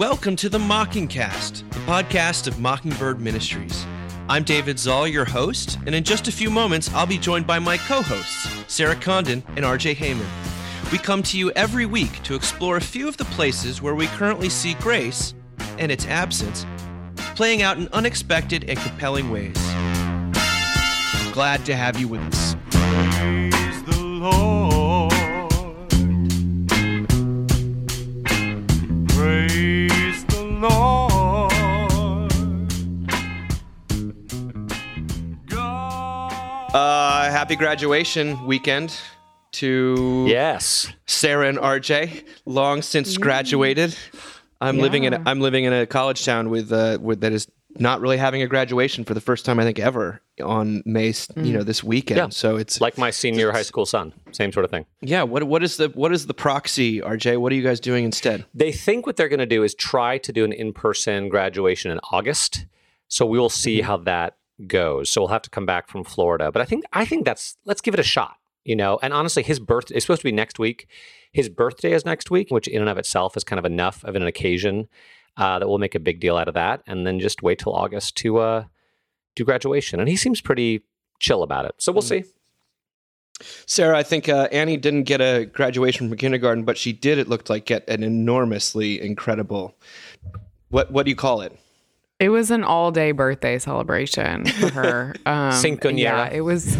Welcome to the Mockingcast, the podcast of Mockingbird Ministries. I'm David Zahl, your host, and in just a few moments, I'll be joined by my co hosts, Sarah Condon and RJ Heijmen. We come to you every week to explore a few of the places where we currently see grace and its absence playing out in unexpected and compelling ways. Glad to have you with us. Praise the Lord. Uh, happy graduation weekend to Yes. Sarah and RJ, long since graduated. I'm living in a, I'm living in a college town with uh with that is not really having a graduation for the first time I think ever on May s- you know this weekend. Yeah. So it's Like my senior high school son. Same sort of thing. yeah. What what is the what is the proxy, RJ? What are you guys doing instead? They think what they're going to do is try to do an in person graduation in August. So we will see how that goes. So we'll have to come back from Florida. But I think I think that's let's give it a shot. You know, and honestly, his birth is supposed to be next week. His birthday is next week, which in and of itself is kind of enough of an occasion uh, that we'll make a big deal out of that, and then just wait till August to uh, do graduation. And he seems pretty chill about it. So we'll see. Sarah, I think uh, Annie didn't get a graduation from kindergarten, but she did. It looked like get an enormously incredible. What what do you call it? It was an all day birthday celebration for her. Um. Yeah, it was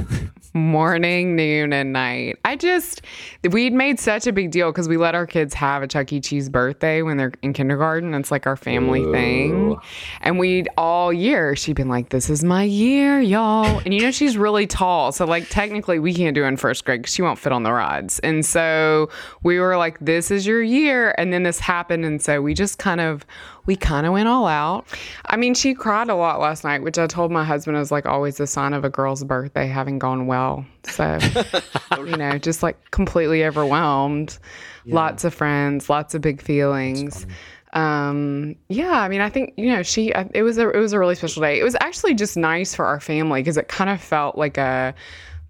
morning, noon, and night. I just, we'd made such a big deal because we let our kids have a Chuck E. Cheese birthday when they're in kindergarten. It's like our family thing. And we'd all year, she'd been like, This is my year, y'all. And you know, she's really tall. So, like, technically, we can't do it in first grade because she won't fit on the rods. And so we were like, This is your year. And then this happened. And so we just kind of, we kind of went all out. I mean, she cried a lot last night, which I told my husband is like always a sign of a girl's birthday having gone well. So, you know, just like completely overwhelmed. Lots of friends, lots of big feelings. Um, yeah, I mean, I think you know, she. It was a it was a really special day. It was actually just nice for our family because it kind of felt like a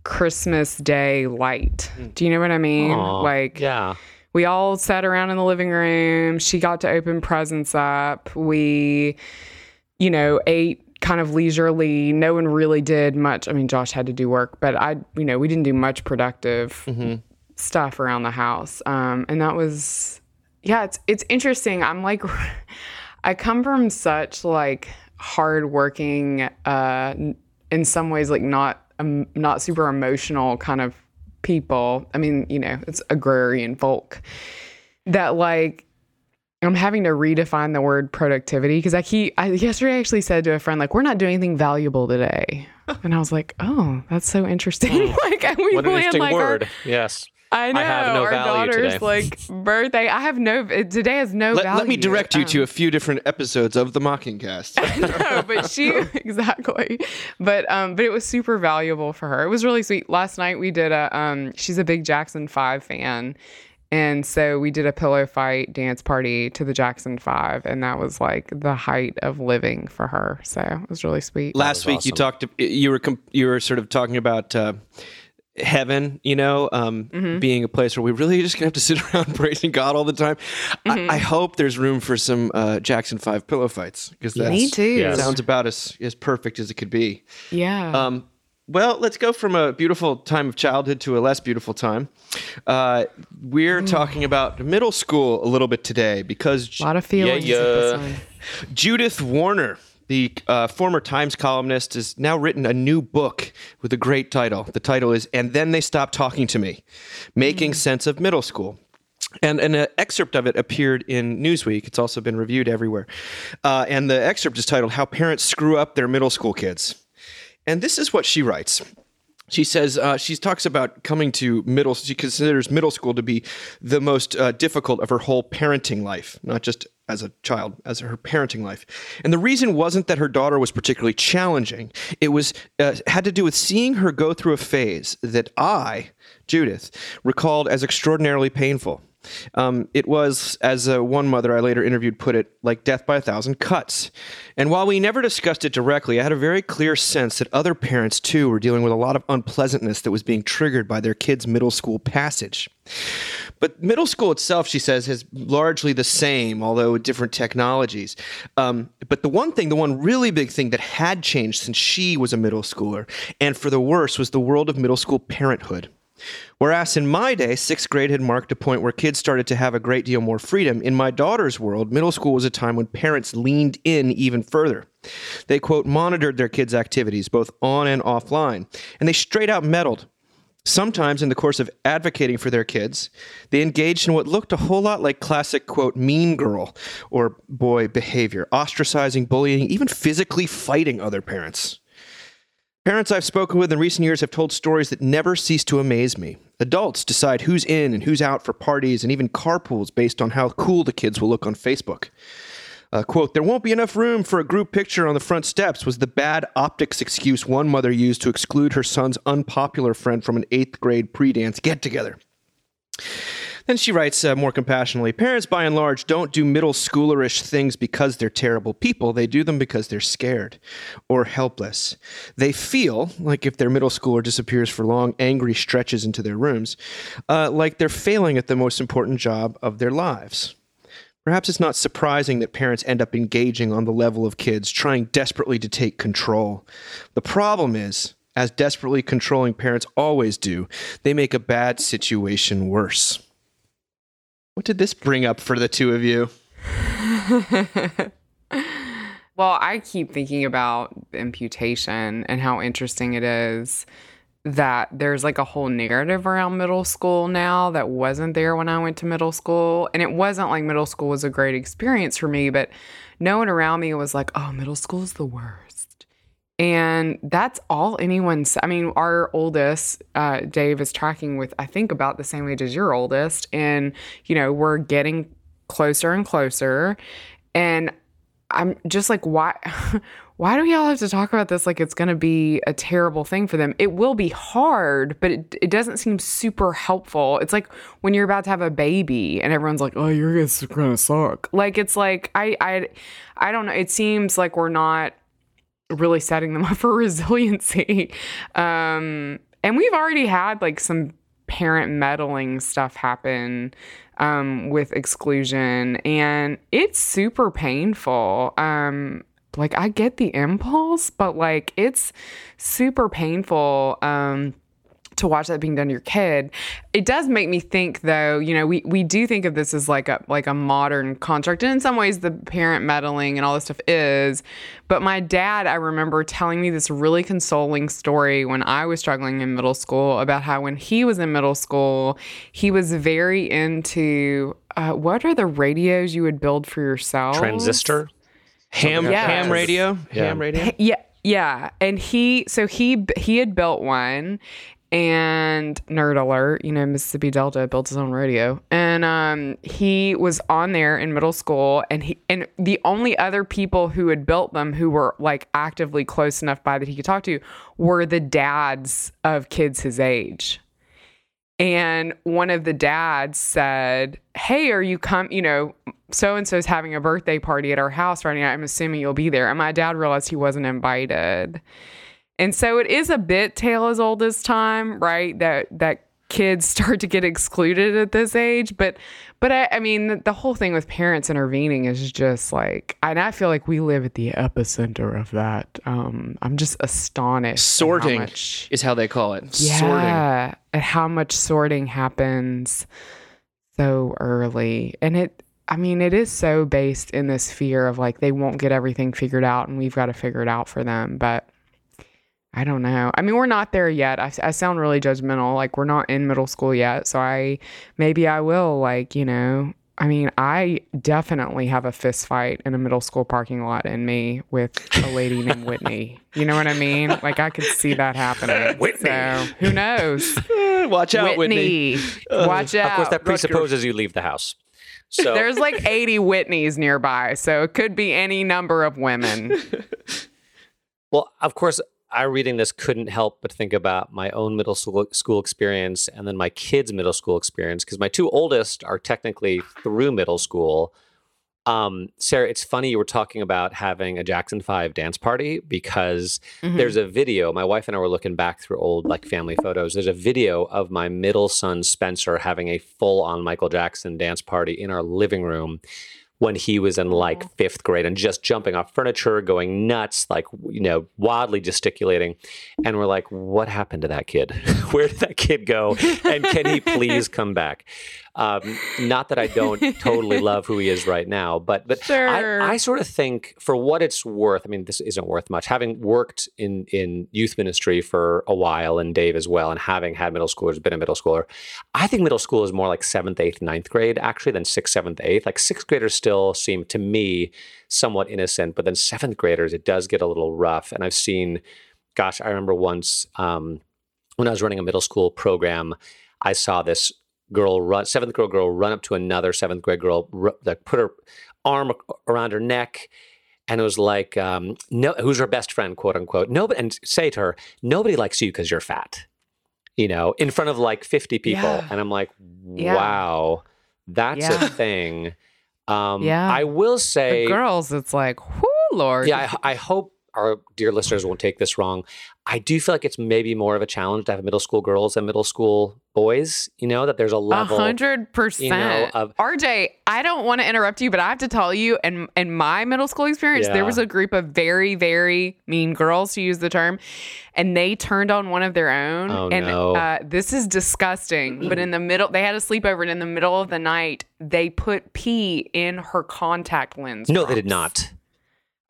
Christmas Day light. Do you know what I mean? Aw, like, yeah. we all sat around in the living room. She got to open presents up. We, you know, ate kind of leisurely. No one really did much. I mean, Josh had to do work, but I, you know, we didn't do much productive stuff around the house. Um, and that was, yeah, it's it's interesting. I'm like, I come from such like hardworking, uh, in some ways, like not um, not super emotional kind of people. I mean, you know, it's agrarian folk that like I'm having to redefine the word productivity because I keep I yesterday I actually said to a friend like we're not doing anything valuable today. And I was like, "Oh, that's so interesting." like, we What an interesting like, our- word. yes. I know. have no our value daughter's today. like birthday. I have no. Today has no Let, value. let me direct you Um, to a few different episodes of the Mockingcast. no, but she exactly. But um, but it was super valuable for her. It was really sweet. Last night we did a um, she's a big Jackson Five fan, and so we did a pillow fight dance party to the Jackson Five, and that was like the height of living for her. So it was really sweet. Last week you talked. You were com- you were sort of talking about. Uh, Heaven, you know, um, Mm-hmm. being a place where we really just gonna have to sit around praising God all the time. Mm-hmm. I, I hope there's room for some uh, Jackson Five pillow fights because that Me too. Yes. sounds about as as perfect as it could be. Yeah. Um, well, let's go from a beautiful time of childhood to a less beautiful time. Uh, we're talking about middle school a little bit today because a lot of feelings. yeah. one. Judith Warner, the uh, former Times columnist, has now written a new book with a great title. The title is And Then They Stopped Talking to Me Making Sense of Middle School. And an uh, excerpt of it appeared in Newsweek. It's also been reviewed everywhere. Uh, and the excerpt is titled How Parents Screw Up Their Middle School Kids. And this is what she writes. She says uh, she talks about coming to middle. She considers middle school to be the most uh, difficult of her whole parenting life, not just as a child, as her parenting life. And the reason wasn't that her daughter was particularly challenging. It was uh, had to do with seeing her go through a phase that I, Judith, recalled as extraordinarily painful. Um, it was, as uh, one mother I later interviewed put it, like death by a thousand cuts. And while we never discussed it directly, I had a very clear sense that other parents, too, were dealing with a lot of unpleasantness that was being triggered by their kids' middle school passage. But middle school itself, she says, is largely the same, although with different technologies. Um, but the one thing, the one really big thing that had changed since she was a middle schooler, and for the worse, was the world of middle school parenthood. Whereas in my day, sixth grade had marked a point where kids started to have a great deal more freedom. In my daughter's world, middle school was a time when parents leaned in even further. They, quote, monitored their kids' activities, both on and offline, and they straight out meddled. Sometimes, in the course of advocating for their kids, they engaged in what looked a whole lot like classic, quote, mean girl or boy behavior, ostracizing, bullying, even physically fighting other parents. Parents I've spoken with in recent years have told stories that never cease to amaze me. Adults decide who's in and who's out for parties and even carpools based on how cool the kids will look on Facebook. Uh, quote, there won't be enough room for a group picture on the front steps was the bad optics excuse one mother used to exclude her son's unpopular friend from an eighth grade pre dance get together. Then she writes uh, more compassionately Parents, by and large, don't do middle schoolerish things because they're terrible people. They do them because they're scared or helpless. They feel like if their middle schooler disappears for long, angry stretches into their rooms, uh, like they're failing at the most important job of their lives. Perhaps it's not surprising that parents end up engaging on the level of kids, trying desperately to take control. The problem is, as desperately controlling parents always do, they make a bad situation worse. What did this bring up for the two of you? Well, I keep thinking about imputation and how interesting it is that there's like a whole narrative around middle school now that wasn't there when I went to middle school. And it wasn't like middle school was a great experience for me, but no one around me was like, oh, middle school is the worst. And that's all anyone's. I mean, our oldest, uh, Dave, is tracking with, I think, about the same age as your oldest. And, you know, we're getting closer and closer. And I'm just like, why? Why do we all have to talk about this like it's going to be a terrible thing for them? It will be hard, but it, it doesn't seem super helpful. It's like when you're about to have a baby and everyone's like, "Oh, you're going to suck." Like it's like I I I don't know. It seems like we're not really setting them up for resiliency. Um, and we've already had like some parent meddling stuff happen um, with exclusion, and it's super painful. Um, like I get the impulse, but like it's super painful. Um, to watch that being done to your kid. It does make me think though, you know, we, we do think of this as like a like a modern construct. And in some ways the parent meddling and all this stuff is. But my dad, I remember telling me this really consoling story when I was struggling in middle school about how when he was in middle school, he was very into uh, what are the radios you would build for yourself? Transistor. Ham, like that. ham radio? Yeah. Ham radio? Yeah, yeah, and he so he he had built one, and nerd alert, you know Mississippi Delta built his own radio, and um he was on there in middle school, and he and the only other people who had built them who were like actively close enough by that he could talk to were the dads of kids his age. And one of the dads said, Hey, are you come, you know, so and so's having a birthday party at our house Friday night. I'm assuming you'll be there. And my dad realized he wasn't invited. And so it is a bit tale as old as time, right? That that kids start to get excluded at this age. But but I, I mean the, the whole thing with parents intervening is just like and I feel like we live at the epicenter of that. Um, I'm just astonished. at how Sorting much- is how they call it. Sorting. yeah, and how much sorting happens so early. And it, I mean, it is so based in this fear of like they won't get everything figured out and we've got to figure it out for them. But I don't know. I mean, we're not there yet. I, I sound really judgmental. Like, we're not in middle school yet. So I, maybe I will, like, you know, I mean, I definitely have a fist fight in a middle school parking lot in me with a lady named Whitney. You know what I mean? Like I could see that happening. Whitney. So who knows? Watch out, Whitney. Uh, Watch out. Of course, that presupposes you leave the house. So There's like 80 Whitneys nearby, so it could be any number of women. Well, of course, I reading this couldn't help but think about my own middle school, school experience and then my kids' middle school experience because my two oldest are technically through middle school. Um, Sarah, it's funny you were talking about having a Jackson 5 dance party because Mhm. there's a video. My wife and I were looking back through old like family photos. There's a video of my middle son Spencer having a full on Michael Jackson dance party in our living room when he was in like fifth grade and just jumping off furniture, going nuts, like, you know, wildly gesticulating. And we're like, what happened to that kid? Where did that kid go? And can he please come back? Um, not that I don't totally love who he is right now, but but Sure. I, I sort of think for what it's worth, I mean, this isn't worth much. Having worked in in youth ministry for a while, and Dave as well, and having had middle schoolers, been a middle schooler, I think middle school is more like seventh, eighth, ninth grade actually than sixth, seventh, eighth. Like sixth graders still seem to me somewhat innocent, but then seventh graders, it does get a little rough. And I've seen, gosh, I remember once um, when I was running a middle school program, I saw this girl run, seventh grade girl run up to another seventh grade girl, like put her arm around her neck. And it was like, um, no, who's her best friend, quote unquote. Nobody, and say to her, nobody likes you because you're fat, you know, in front of like 50 people. Yeah. And I'm like, Yeah. wow, that's Yeah. a thing. Um, Yeah. I will say, girls, it's like, whoo, Lord. yeah, I, I hope our dear listeners won't take this wrong. I do feel like it's maybe more of a challenge to have middle school girls and middle school boys. You know that there's a level. hundred percent. of- RJ, I don't want to interrupt you, but I have to tell you, in in my middle school experience, Yeah. there was a group of very, very mean girls, to use the term, and they turned on one of their own. Oh, and no. uh, this is disgusting. but in the middle, they had a sleepover, and in the middle of the night, they put pee in her contact lens. No, they did not.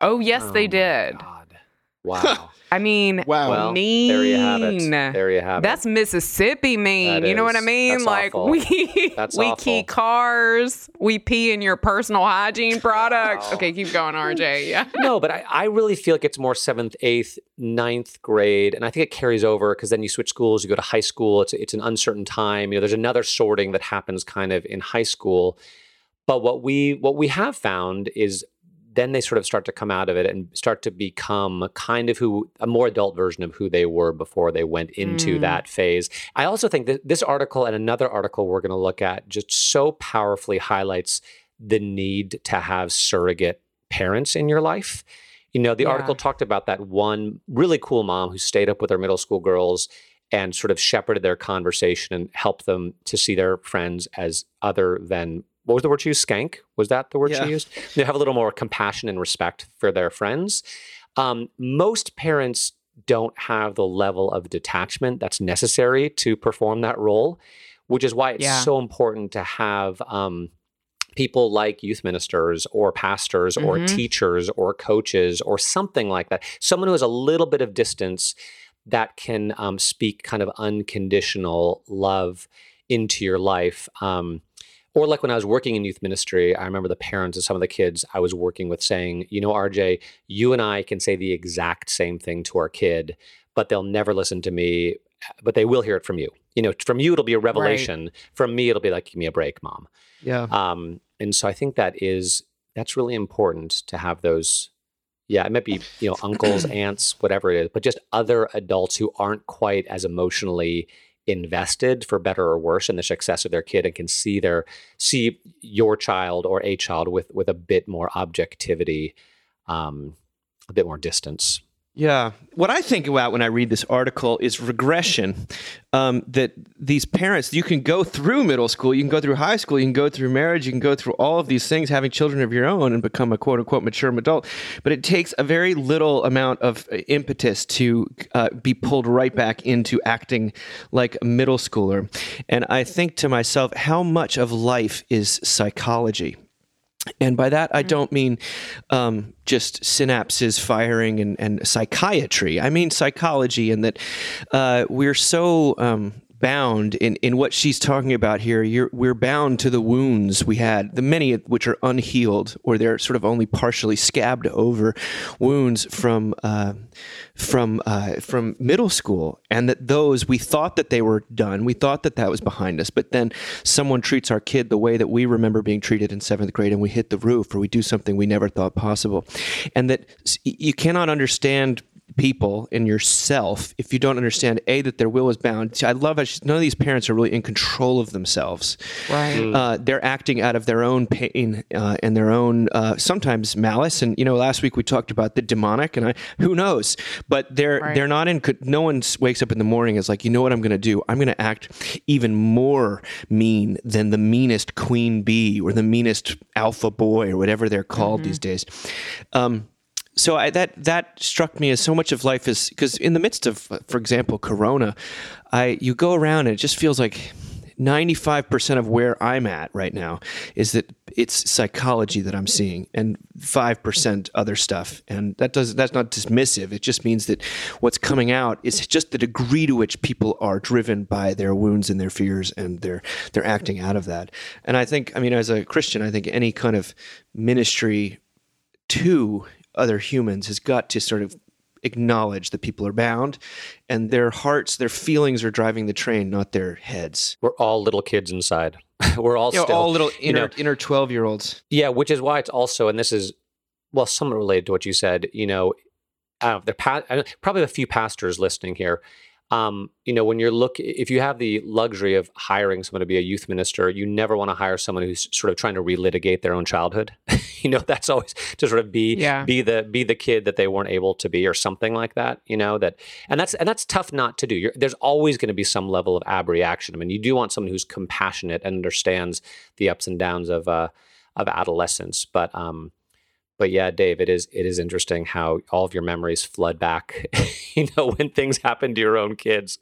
Oh yes, Oh they did. God. Wow. I mean, Wow. well, mean. there you have it. There you have it. That's. Mississippi mean. That you know what I mean? That's like awful. we That's we awful. key cars, we pee in your personal hygiene products. Wow. Okay, keep going, RJ. Yeah. no, but I, I really feel like it's more seventh, eighth, ninth grade, and I think it carries over because then you switch schools, you go to high school. It's it's an uncertain time. You know, there's another sorting that happens kind of in high school. But what we what we have found is then they sort of start to come out of it and start to become kind of who a more adult version of who they were before they went into Mm. that phase. I also think that this article and another article we're going to look at just so powerfully highlights the need to have surrogate parents in your life. You know, the Yeah. article talked about that one really cool mom who stayed up with her middle school girls and sort of shepherded their conversation and helped them to see their friends as other than what was the word she used? Skank? Was that the word Yeah. she used? They have a little more compassion and respect for their friends. Um, most parents don't have the level of detachment that's necessary to perform that role, which is why it's Yeah. so important to have um, people like youth ministers or pastors or Mhm. teachers or coaches or something like that. Someone who has a little bit of distance that can um, speak kind of unconditional love into your life. Um, or like when I was working in youth ministry, I remember the parents of some of the kids I was working with saying, you know, RJ, you and I can say the exact same thing to our kid, but they'll never listen to me, but they will hear it from you. You know, from you, it'll be a revelation. From me, it'll be like, give me a break, mom. Yeah. Um, and so I think that is, that's really important to have those. Yeah, it might be, you know, uncles, aunts, whatever it is, but just other adults who aren't quite as emotionally invested for better or worse in the success of their kid and can see their see your child or a child with with a bit more objectivity um a bit more distance Yeah. What I think about when I read this article is regression. Um, that these parents, you can go through middle school, you can go through high school, you can go through marriage, you can go through all of these things, having children of your own and become a quote unquote mature adult. But it takes a very little amount of uh, impetus to uh, be pulled right back into acting like a middle schooler. And I think to myself, how much of life is psychology? And by that, I don't mean um, just synapses firing and, and psychiatry. I mean psychology, and that uh, we're so um, bound in, in what she's talking about here. We're bound to the wounds we had, the many which are unhealed, or they're sort of only partially scabbed over wounds from uh, from uh, from middle school, and that those we thought that they were done. We thought that that was behind us, but then someone treats our kid the way that we remember being treated in seventh grade, and we hit the roof, or we do something we never thought possible, and that you cannot understand people and yourself if you don't understand a that their will is bound. See, I love how she's, none of these parents are really in control of themselves. Right. Uh, they're acting out of their own pain uh, and their own uh, sometimes malice. And you know, last week we talked about the demonic, and I, who knows? But they're Right. they're not in. co- No one wakes up in the morning is like, you know what I'm going to do? I'm going to act even more mean than the meanest queen bee or the meanest alpha boy or whatever they're called these days. Um, so I, that that struck me as so much of life is because in the midst of, for example, Corona, I you go around and it just feels like. 95% of where I'm at right now is that it's psychology that I'm seeing and 5% other stuff. And that does that's not dismissive. It just means that what's coming out is just the degree to which people are driven by their wounds and their fears and they're they're acting out of that. And I think I mean as a Christian, I think any kind of ministry to other humans has got to sort of acknowledge that people are bound and their hearts, their feelings are driving the train, not their heads. We're all little kids inside. We're all You know, still all little you inner know, inner twelve year olds. Yeah, which is why it's also, and this is well, somewhat related to what you said. You know, uh, I don't- probably a few pastors listening here. Um, you know, when you're look, if you have the luxury of hiring someone to be a youth minister, you never want to hire someone who's sort of trying to relitigate their own childhood. you know, that's always to sort of be Yeah. be the be the kid that they weren't able to be, or something like that. You know that, and that's and that's tough not to do. You're, there's always going to be some level of abreaction. I mean, you do want someone who's compassionate and understands the ups and downs of uh, of adolescence, but um, but yeah, Dave, it is it is interesting how all of your memories flood back. you know, when things happen to your own kids,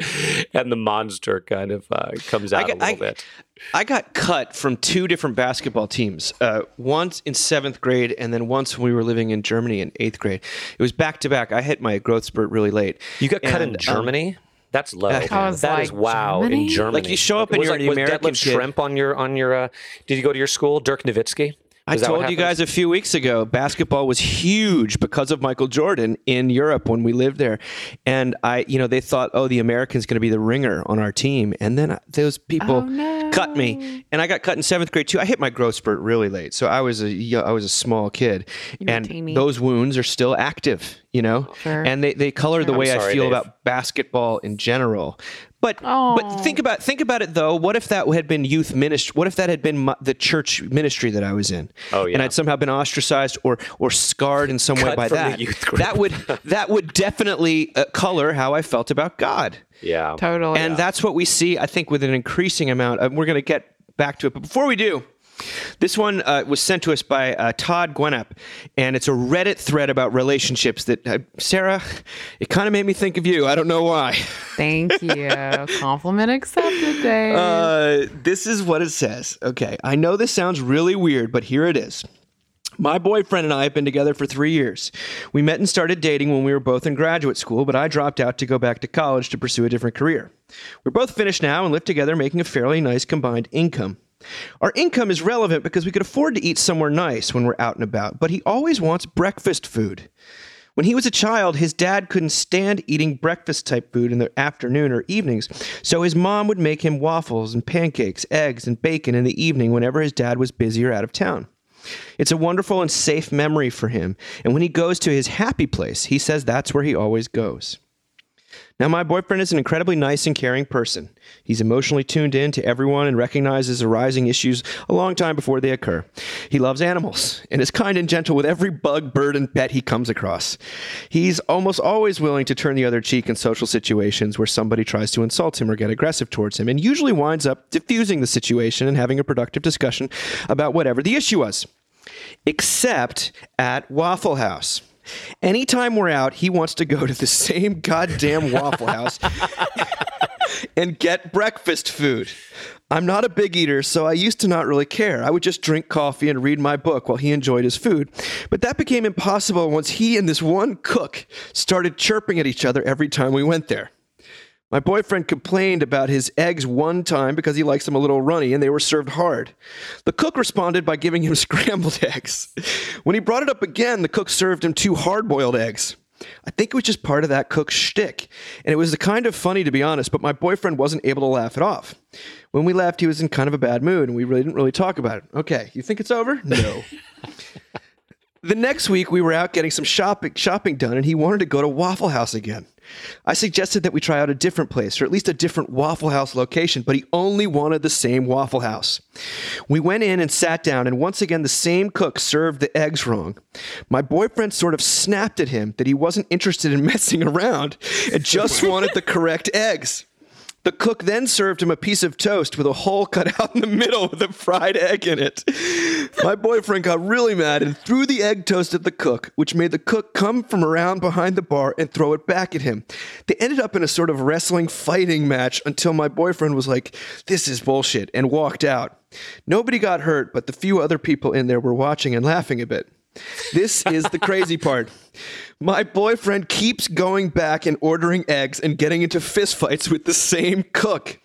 and the monster kind of uh, comes out got- a little I- bit. I got cut from two different basketball teams. Uh, once in seventh grade, and then once when we were living in Germany in eighth grade. It was back to back. I hit my growth spurt really late. You got cut And, in um, Germany. That's low. I man. was That is like, wow in Germany? Germany. Like, you show up and was you're like, the was American Detlef kid. Schrempf on your on your. Uh, did you go to your school, Dirk Nowitzki? I Is that what told you guys a few weeks ago, basketball was huge because of Michael Jordan in Europe when we lived there, and I, you know, they thought, oh, the American's going to be the ringer on our team, and then uh, those people Oh, no. cut me, and I got cut in seventh grade too. I hit my growth spurt really late, so I was a, yo- I was a small kid, were and teeny. those wounds are still active, you know, Sure. and they they color the I'm way I feel Dave. about basketball in general. But Oh. but think about think about it though. What if that had been youth ministry? What if that had been my, the church ministry that I was in? Oh, yeah. And. I'd somehow been ostracized or or scarred in some way by from the that. youth group. That would that would definitely uh, color how I felt about God. Yeah. Totally. And that's what we see, I think, with an increasing amount. Of, we're going to get back to it, but before we do. This one uh, was sent to us by uh, Todd Gwenup, and it's a Reddit thread about relationships that, uh, Sarah, it kind of made me think of you. I don't know why. Thank you. Compliment accepted, Dave. Uh, this is what it says. Okay, I know this sounds really weird, but here it is. My boyfriend and I have been together for three years. We met and started dating when we were both in graduate school, but I dropped out to go back to college to pursue a different career. We're both finished now and live together, making a fairly nice combined income. Our income is relevant because we could afford to eat somewhere nice when we're out and about, but he always wants breakfast food. When he was a child, his dad couldn't stand eating breakfast type food in the afternoon or evenings, so his mom would make him waffles and pancakes, eggs, and bacon in the evening whenever his dad was busy or out of town. It's a wonderful and safe memory for him, and when he goes to his happy place, he says that's where he always goes. Now, my boyfriend is an incredibly nice and caring person. He's emotionally tuned in to everyone and recognizes arising issues a long time before they occur. He loves animals and is kind and gentle with every bug, bird, and pet he comes across. He's almost always willing to turn the other cheek in social situations where somebody tries to insult him or get aggressive towards him, and usually winds up diffusing the situation and having a productive discussion about whatever the issue was except at Waffle House. Anytime we're out, he wants to go to the same goddamn Waffle House and get breakfast food. I'm not a big eater, so I used to not really care. I would just drink coffee and read my book while he enjoyed his food. But that became impossible once he and this one cook started chirping at each other every time we went there. My boyfriend complained about his eggs one time because he likes them a little runny and they were served hard. The cook responded by giving him scrambled eggs. When he brought it up again, the cook served him two hard boiled eggs. I think it was just part of that cook's shtick, and it was kind of funny to be honest, but my boyfriend wasn't able to laugh it off. When we left, he was in kind of a bad mood, and we really didn't really talk about it. Okay, you think it's over? No. The next week, we were out getting some shopping, shopping done, and he wanted to go to Waffle House again. I suggested that we try out a different place, or at least a different Waffle House location, but he only wanted the same Waffle House. We went in and sat down, and once again, the same cook served the eggs wrong. My boyfriend sort of snapped at him that he wasn't interested in messing around and just wanted the correct eggs. The cook then served him a piece of toast with a hole cut out in the middle with a fried egg in it. My boyfriend got really mad and threw the egg toast at the cook, which made the cook come from around behind the bar and throw it back at him. They ended up in a sort of wrestling fighting match until my boyfriend was like, This is bullshit, and walked out. Nobody got hurt, but the few other people in there were watching and laughing a bit. This is the crazy part. My boyfriend keeps going back and ordering eggs and getting into fistfights with the same cook.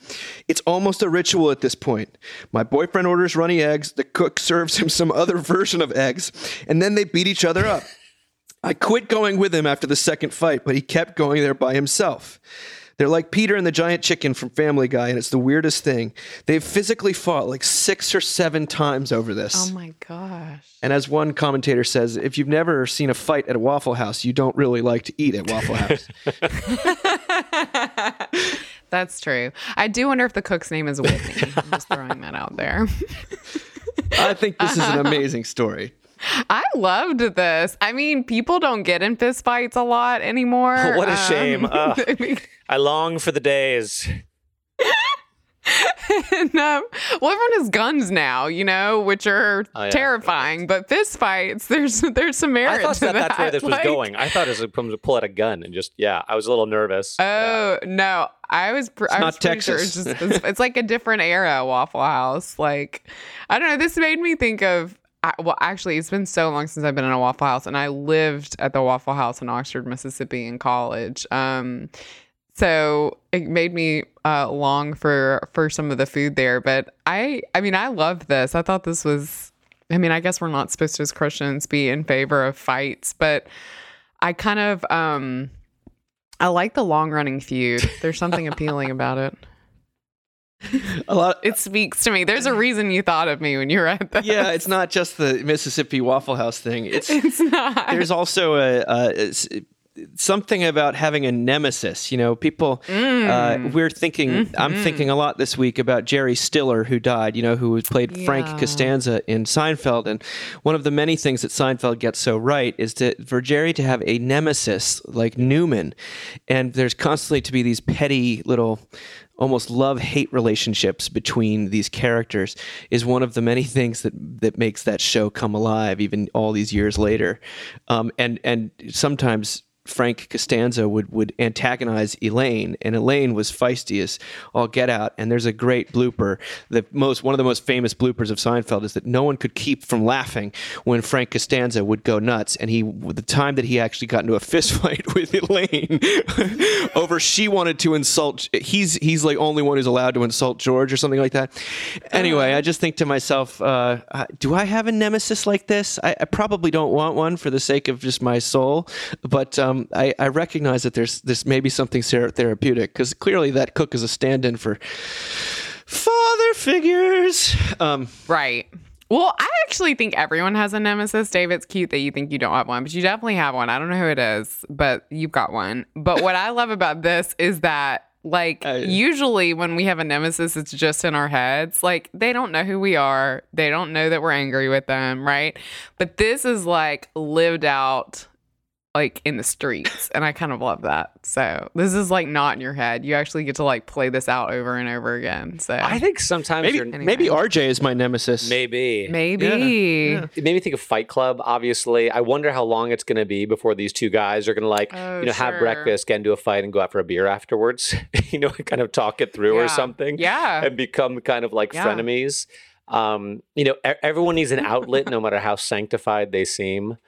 It's almost a ritual at this point. My boyfriend orders runny eggs, the cook serves him some other version of eggs, and then they beat each other up. I quit going with him after the second fight, but he kept going there by himself. They're like Peter and the giant chicken from Family Guy, and it's the weirdest thing. They've physically fought like six or seven times over this. Oh my gosh. And as one commentator says, if you've never seen a fight at a Waffle House, you don't really like to eat at Waffle House. That's true. I do wonder if the cook's name is Whitney. I'm just throwing that out there. I think this is an amazing story. I loved this. I mean, people don't get in fist fights a lot anymore. What a Um, shame. Ugh. I mean, I long for the days. and, um, well, everyone has guns now, you know, which are Oh, yeah. terrifying. But fist fights, there's there's some merit I thought that, that. that's where this was going. I thought it was going to pull out a gun and just yeah. I was a little nervous. Oh no, I was. Pr- I not was sure Texas. it's just it's, it's like a different era Waffle House. Like I don't know. This made me think of. I, well, actually, it's been so long since I've been in a Waffle House, and I lived at the Waffle House in Oxford, Mississippi, in college. Um, so it made me uh, long for for some of the food there. But I, I mean, I love this. I thought this was. I mean, I guess we're not supposed to as Christians be in favor of fights, but I kind of um I like the long running feud. There's something appealing about it. A lot. It speaks to me. There's a reason you thought of me when you were at the yeah, it's not just the Mississippi Waffle House thing. It's It's not. there's also a, a something about having a nemesis. You know, people. Uh, we're thinking. I'm thinking a lot this week about Jerry Stiller, who died. You know, who played Frank Costanza in Seinfeld. And one of the many things that Seinfeld gets so right is to for Jerry to have a nemesis like Newman, and there's constantly to be these petty little. Almost love hate relationships between these characters is one of the many things that that makes that show come alive even all these years later, um, and and sometimes Frank Costanza would would antagonize Elaine, and Elaine was feisty as all get out. And there's a great blooper. The most one of the most famous bloopers of Seinfeld is that no one could keep from laughing when Frank Costanza would go nuts. And he, the time that he actually got into a fist fight with Elaine over she wanted to insult. He's he's like only one who's allowed to insult George or something like that. Anyway, I just think to myself, uh, do I have a nemesis like this? I, I probably don't want one for the sake of just my soul, but um, I, I recognize that there's there's maybe something therapeutic because clearly that cook is a stand-in for father figures. Um, right. Well, I actually think everyone has a nemesis. Dave, it's cute that you think you don't have one, but you definitely have one. I don't know who it is, but you've got one. But what I love about this is that like I- usually when we have a nemesis it's just in our heads like they don't know who we are they don't know that we're angry with them right but this is like lived out like in the streets and i kind of love that so this is like not in your head you actually get to like play this out over and over again so I think sometimes maybe you're maybe RJ is my nemesis. maybe maybe It made me think of Fight Club. Obviously, I wonder how long it's going to be before these two guys are going to like, Oh, you know, have breakfast, get into a fight, and go out for a beer afterwards. you know, kind of talk it through Yeah. or something. Yeah. and become kind of like Yeah. frenemies. Um, you know, e- everyone needs an outlet, no matter how sanctified they seem.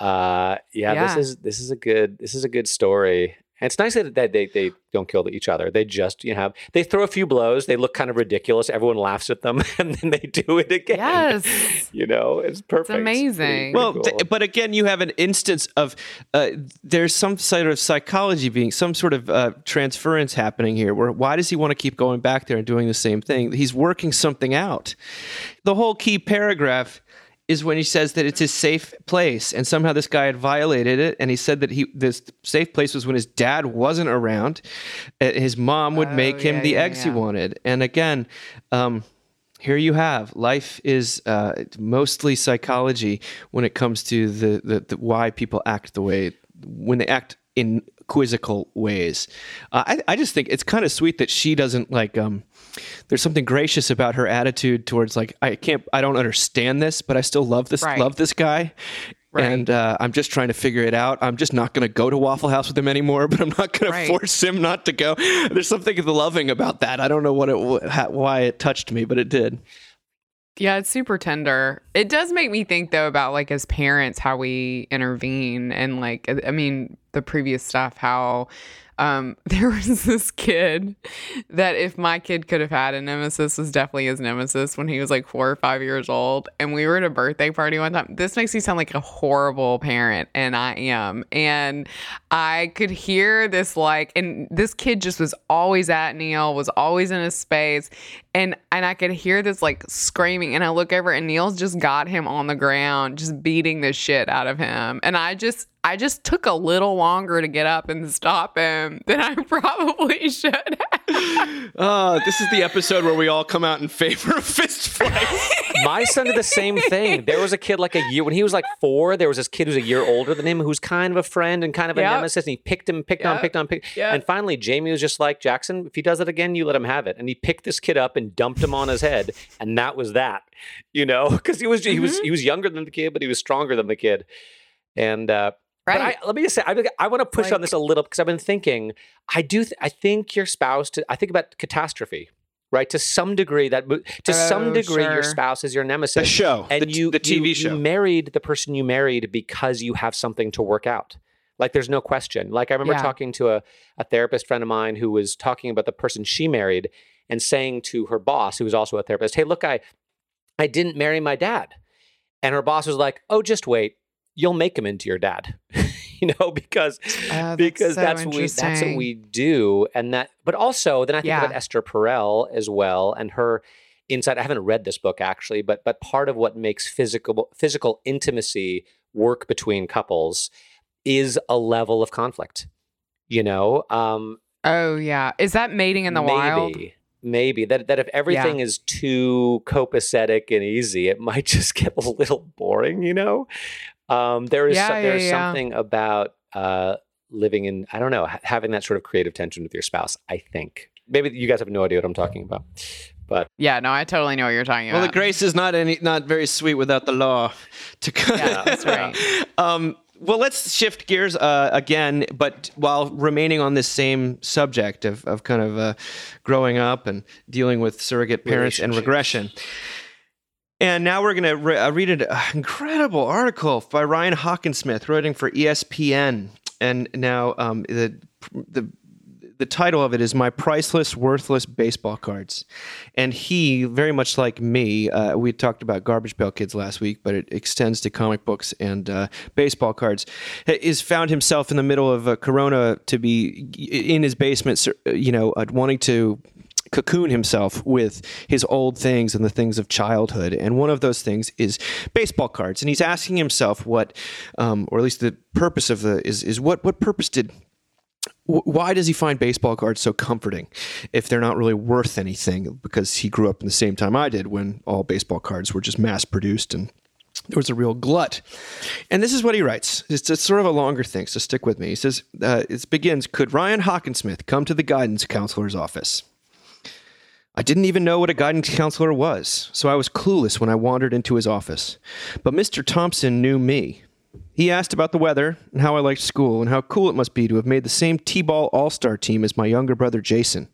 Uh, yeah, Yeah. this is this is a good this is a good story. And it's nice that, that they, they don't kill each other. They just you know have they throw a few blows. They look kind of ridiculous. Everyone laughs at them, and then they do it again. Yes. you know it's perfect. pretty- amazing. pretty Well, cool. th- but again, you have an instance of uh, there's some sort of psychology being some sort of uh, transference happening here. Where why does he want to keep going back there and doing the same thing? He's working something out. The whole key paragraph is when he says that it's his safe place, and somehow this guy had violated it, and he said that he this safe place was when his dad wasn't around. Uh, His mom would Oh, make him yeah, the yeah, eggs he wanted, and again. Um, here you have life is uh, mostly psychology when it comes to the, the, the why people act the way when they act in quizzical ways. Uh, I, I just think it's kind of sweet that she doesn't like. Um, there's something gracious about her attitude towards like I can't I don't understand this, but I still love this Right. love this guy. Right. And uh, I'm just trying to figure it out. I'm just not going to go to Waffle House with him anymore, but I'm not going Right. to force him not to go. There's something loving about that. I don't know what it how, why it touched me, but it did. Yeah, it's super tender. It does make me think though about like as parents how we intervene and like I mean the previous stuff how um there was this kid that if my kid could have had a nemesis was definitely his nemesis when he was like 4 or 5 years old and we were at a birthday party one time. This makes me sound like a horrible parent and I am. And I could hear this like and this kid just was always at Neil, was always in his space and and I could hear this like screaming and I look over and Neil's just got him on the ground just beating the shit out of him and I just I just took a little longer to get up and stop him than I probably should have. Oh, this is the episode where we all come out in favor of fist fights. My son did the same thing. There was a kid like a year when he was like four. There was this kid who's a year older than him who's kind of a friend and kind of a Yep. nemesis. And he picked him, picked on, picked on, picked. Yep. And finally, Jamie was just like Jackson. If he does it again, you let him have it. And he picked this kid up and dumped him on his head, and that was that. You know, because he was he was Mm-hmm. he was younger than the kid, but he was stronger than the kid. And uh, but Right. I, let me just say, I, I want to push on this a little because I've been thinking. I do. Th- I think your spouse. To, I think about catastrophe, right? To some degree, that mo- to some Oh, degree, your spouse is your nemesis. The show, and the, you the TV you, show. You married the person you married because you have something to work out. Like there's no question. Like I remember Yeah. talking to a, a therapist friend of mine who was talking about the person she married and saying to her boss, who was also a therapist, "Hey, look, I I didn't marry my dad," and her boss was like, "Oh, just wait, you'll make him into your dad." you know, because Oh, that's because so that's we that's what we do, and that. But also, then I think Yeah. about Esther Perel as well, and her insight. I haven't read this book actually, but but part of what makes physical physical intimacy work between couples is a level of conflict. You know, um, Oh yeah. Is that mating in the maybe, wild? Maybe that that if everything is too copacetic and easy, it might just get a little boring. You know, um, there is Yeah, some, yeah, there's yeah. something about uh, living in I don't know ha- having that sort of creative tension with your spouse. I think maybe you guys have no idea what I'm talking about, but Yeah, no, I totally know what you're talking about. well, the grace is not any not very sweet without the law. To Yeah, that's right. um, well, let's shift gears uh, again, but while remaining on this same subject of, of kind of uh, growing up and dealing with surrogate parents and regression. And now we're going to re- uh, read an uh, incredible article by Ryan Hockensmith, writing for ESPN. And now um, the the the title of it is "My Priceless, Worthless Baseball Cards," and he, very much like me, uh, we talked about Garbage Pail Kids last week, but it extends to comic books and uh, baseball cards. Is found himself in the middle of a Corona to be in his basement, you know, uh, wanting to cocoon himself with his old things and the things of childhood. And one of those things is baseball cards. And he's asking himself what, um, or at least the purpose of the is is what what purpose did why does he find baseball cards so comforting if they're not really worth anything? Because he grew up in the same time I did when all baseball cards were just mass produced and there was a real glut. And this is what he writes. It's, it's sort of a longer thing, so stick with me. He says, uh, it begins Could Ryan Hockensmith come to the guidance counselor's office? I didn't even know what a guidance counselor was, so I was clueless when I wandered into his office. But Mr. Thompson knew me. He asked about the weather and how I liked school and how cool it must be to have made the same T ball all star team as my younger brother Jason.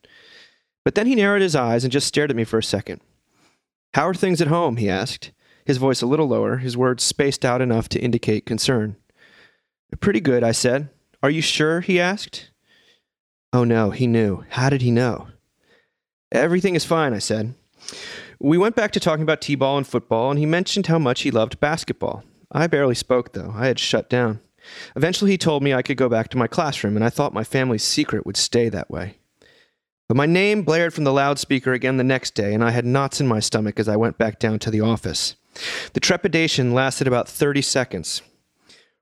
But then he narrowed his eyes and just stared at me for a second. How are things at home? he asked, his voice a little lower, his words spaced out enough to indicate concern. Pretty good, I said. Are you sure? he asked. Oh no, he knew. How did he know? Everything is fine, I said. We went back to talking about T ball and football, and he mentioned how much he loved basketball. I barely spoke, though. I had shut down. Eventually, he told me I could go back to my classroom, and I thought my family's secret would stay that way. But my name blared from the loudspeaker again the next day, and I had knots in my stomach as I went back down to the office. The trepidation lasted about 30 seconds.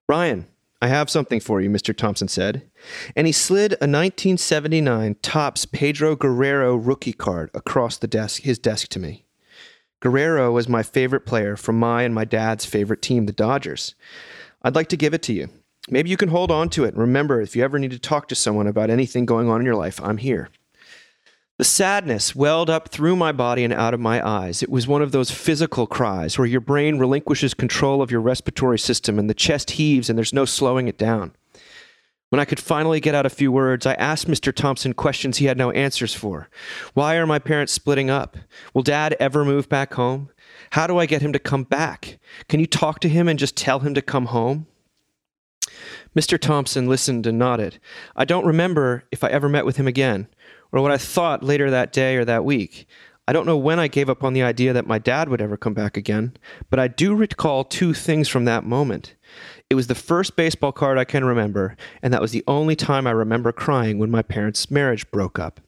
Ryan, I have something for you, Mr. Thompson said. And he slid a 1979 Topps Pedro Guerrero rookie card across the desk, his desk to me. Guerrero was my favorite player from my and my dad's favorite team, the Dodgers. I'd like to give it to you. Maybe you can hold on to it. Remember, if you ever need to talk to someone about anything going on in your life, I'm here. The sadness welled up through my body and out of my eyes. It was one of those physical cries where your brain relinquishes control of your respiratory system and the chest heaves and there's no slowing it down. When I could finally get out a few words, I asked Mr. Thompson questions he had no answers for. Why are my parents splitting up? Will dad ever move back home? How do I get him to come back? Can you talk to him and just tell him to come home? Mr. Thompson listened and nodded. I don't remember if I ever met with him again, or what I thought later that day or that week. I don't know when I gave up on the idea that my dad would ever come back again, but I do recall two things from that moment. It was the first baseball card I can remember, and that was the only time I remember crying when my parents' marriage broke up.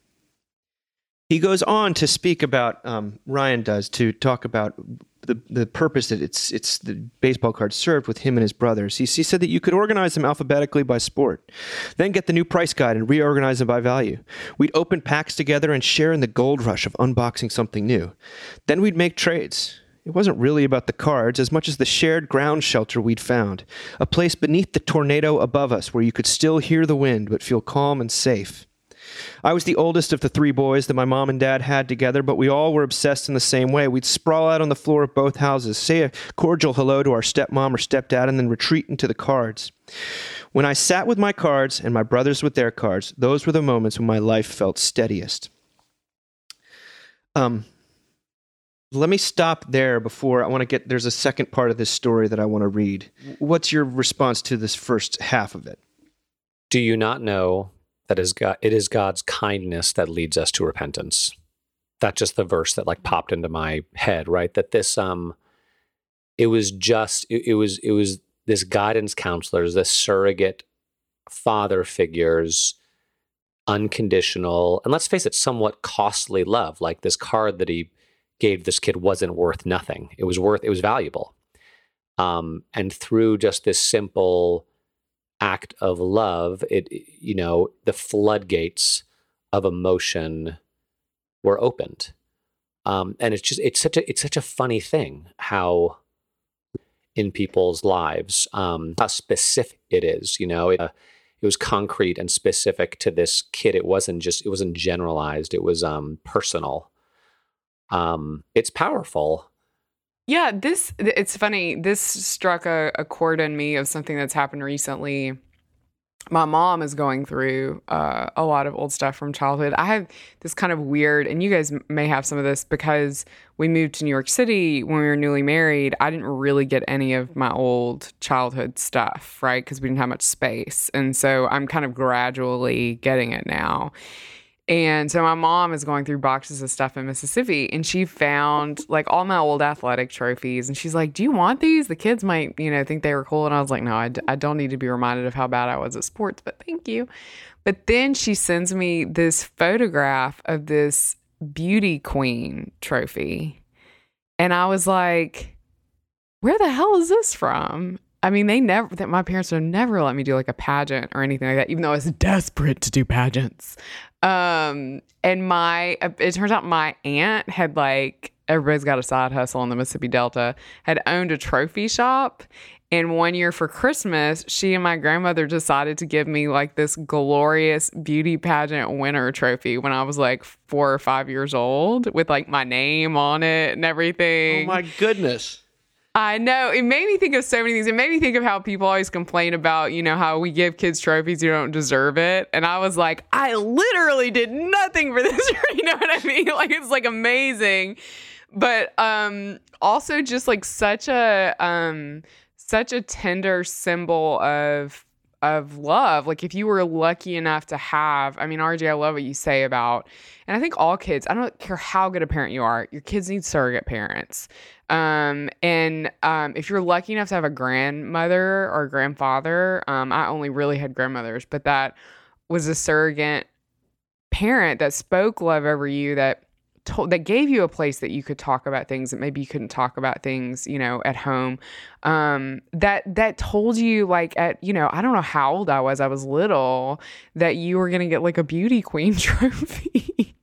He goes on to speak about um, Ryan does to talk about the the purpose that it's it's the baseball card served with him and his brothers. He, he said that you could organize them alphabetically by sport, then get the new price guide and reorganize them by value. We'd open packs together and share in the gold rush of unboxing something new. Then we'd make trades. It wasn't really about the cards as much as the shared ground shelter we'd found, a place beneath the tornado above us where you could still hear the wind but feel calm and safe. I was the oldest of the three boys that my mom and dad had together, but we all were obsessed in the same way. We'd sprawl out on the floor of both houses, say a cordial hello to our stepmom or stepdad, and then retreat into the cards. When I sat with my cards and my brothers with their cards, those were the moments when my life felt steadiest. Um, let me stop there before I want to get. There's a second part of this story that I want to read. What's your response to this first half of it? Do you not know that is God, it is God's kindness that leads us to repentance? That's just the verse that like popped into my head, right? That this um it was just it, it was it was this guidance counselors, this surrogate father figures, unconditional, and let's face it, somewhat costly love, like this card that he gave this kid wasn't worth nothing. It was worth it was valuable. Um, and through just this simple act of love, it you know the floodgates of emotion were opened, um, and it's just it's such a it's such a funny thing how in people's lives um, how specific it is. You know, it, uh, it was concrete and specific to this kid. It wasn't just it wasn't generalized. It was um, personal. Um, it's powerful. Yeah, this it's funny. This struck a, a chord in me of something that's happened recently. My mom is going through uh, a lot of old stuff from childhood. I have this kind of weird, and you guys may have some of this because we moved to New York City when we were newly married. I didn't really get any of my old childhood stuff, right? Because we didn't have much space. And so I'm kind of gradually getting it now. And so my mom is going through boxes of stuff in Mississippi and she found like all my old athletic trophies. And she's like, Do you want these? The kids might, you know, think they were cool. And I was like, No, I d- I don't need to be reminded of how bad I was at sports, but thank you. But then she sends me this photograph of this beauty queen trophy. And I was like, Where the hell is this from? I mean, they never, that my parents would never let me do like a pageant or anything like that, even though I was desperate to do pageants. Um, and my, it turns out my aunt had like, everybody's got a side hustle in the Mississippi Delta, had owned a trophy shop. And one year for Christmas, she and my grandmother decided to give me like this glorious beauty pageant winner trophy when I was like four or five years old with like my name on it and everything. Oh my goodness. I know. It made me think of so many things. It made me think of how people always complain about, you know, how we give kids trophies you don't deserve it. And I was like, I literally did nothing for this. you know what I mean? Like it's like amazing. But um also just like such a um such a tender symbol of of love. Like if you were lucky enough to have, I mean, RJ, I love what you say about, and I think all kids, I don't care how good a parent you are, your kids need surrogate parents. Um, and um, if you're lucky enough to have a grandmother or grandfather, um, I only really had grandmothers, but that was a surrogate parent that spoke love over you that told that gave you a place that you could talk about things that maybe you couldn't talk about things you know at home um that that told you like at you know i don't know how old i was i was little that you were gonna get like a beauty queen trophy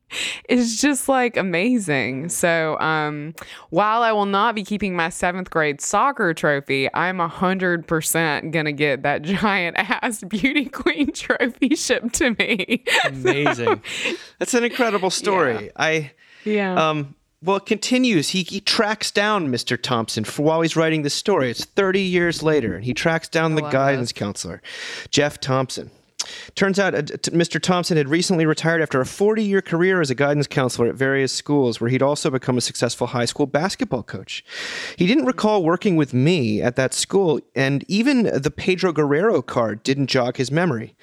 it's just like amazing so um while i will not be keeping my seventh grade soccer trophy i'm a hundred percent gonna get that giant ass beauty queen trophy shipped to me Amazing. That's an incredible story. I yeah um well, it continues. He, he tracks down Mr. Thompson for while he's writing this story. It's 30 years later, and he tracks down the guidance counselor, Jeff Thompson. Turns out uh, t- Mr. Thompson had recently retired after a 40 year career as a guidance counselor at various schools, where he'd also become a successful high school basketball coach. He didn't recall working with me at that school, and even the Pedro Guerrero card didn't jog his memory.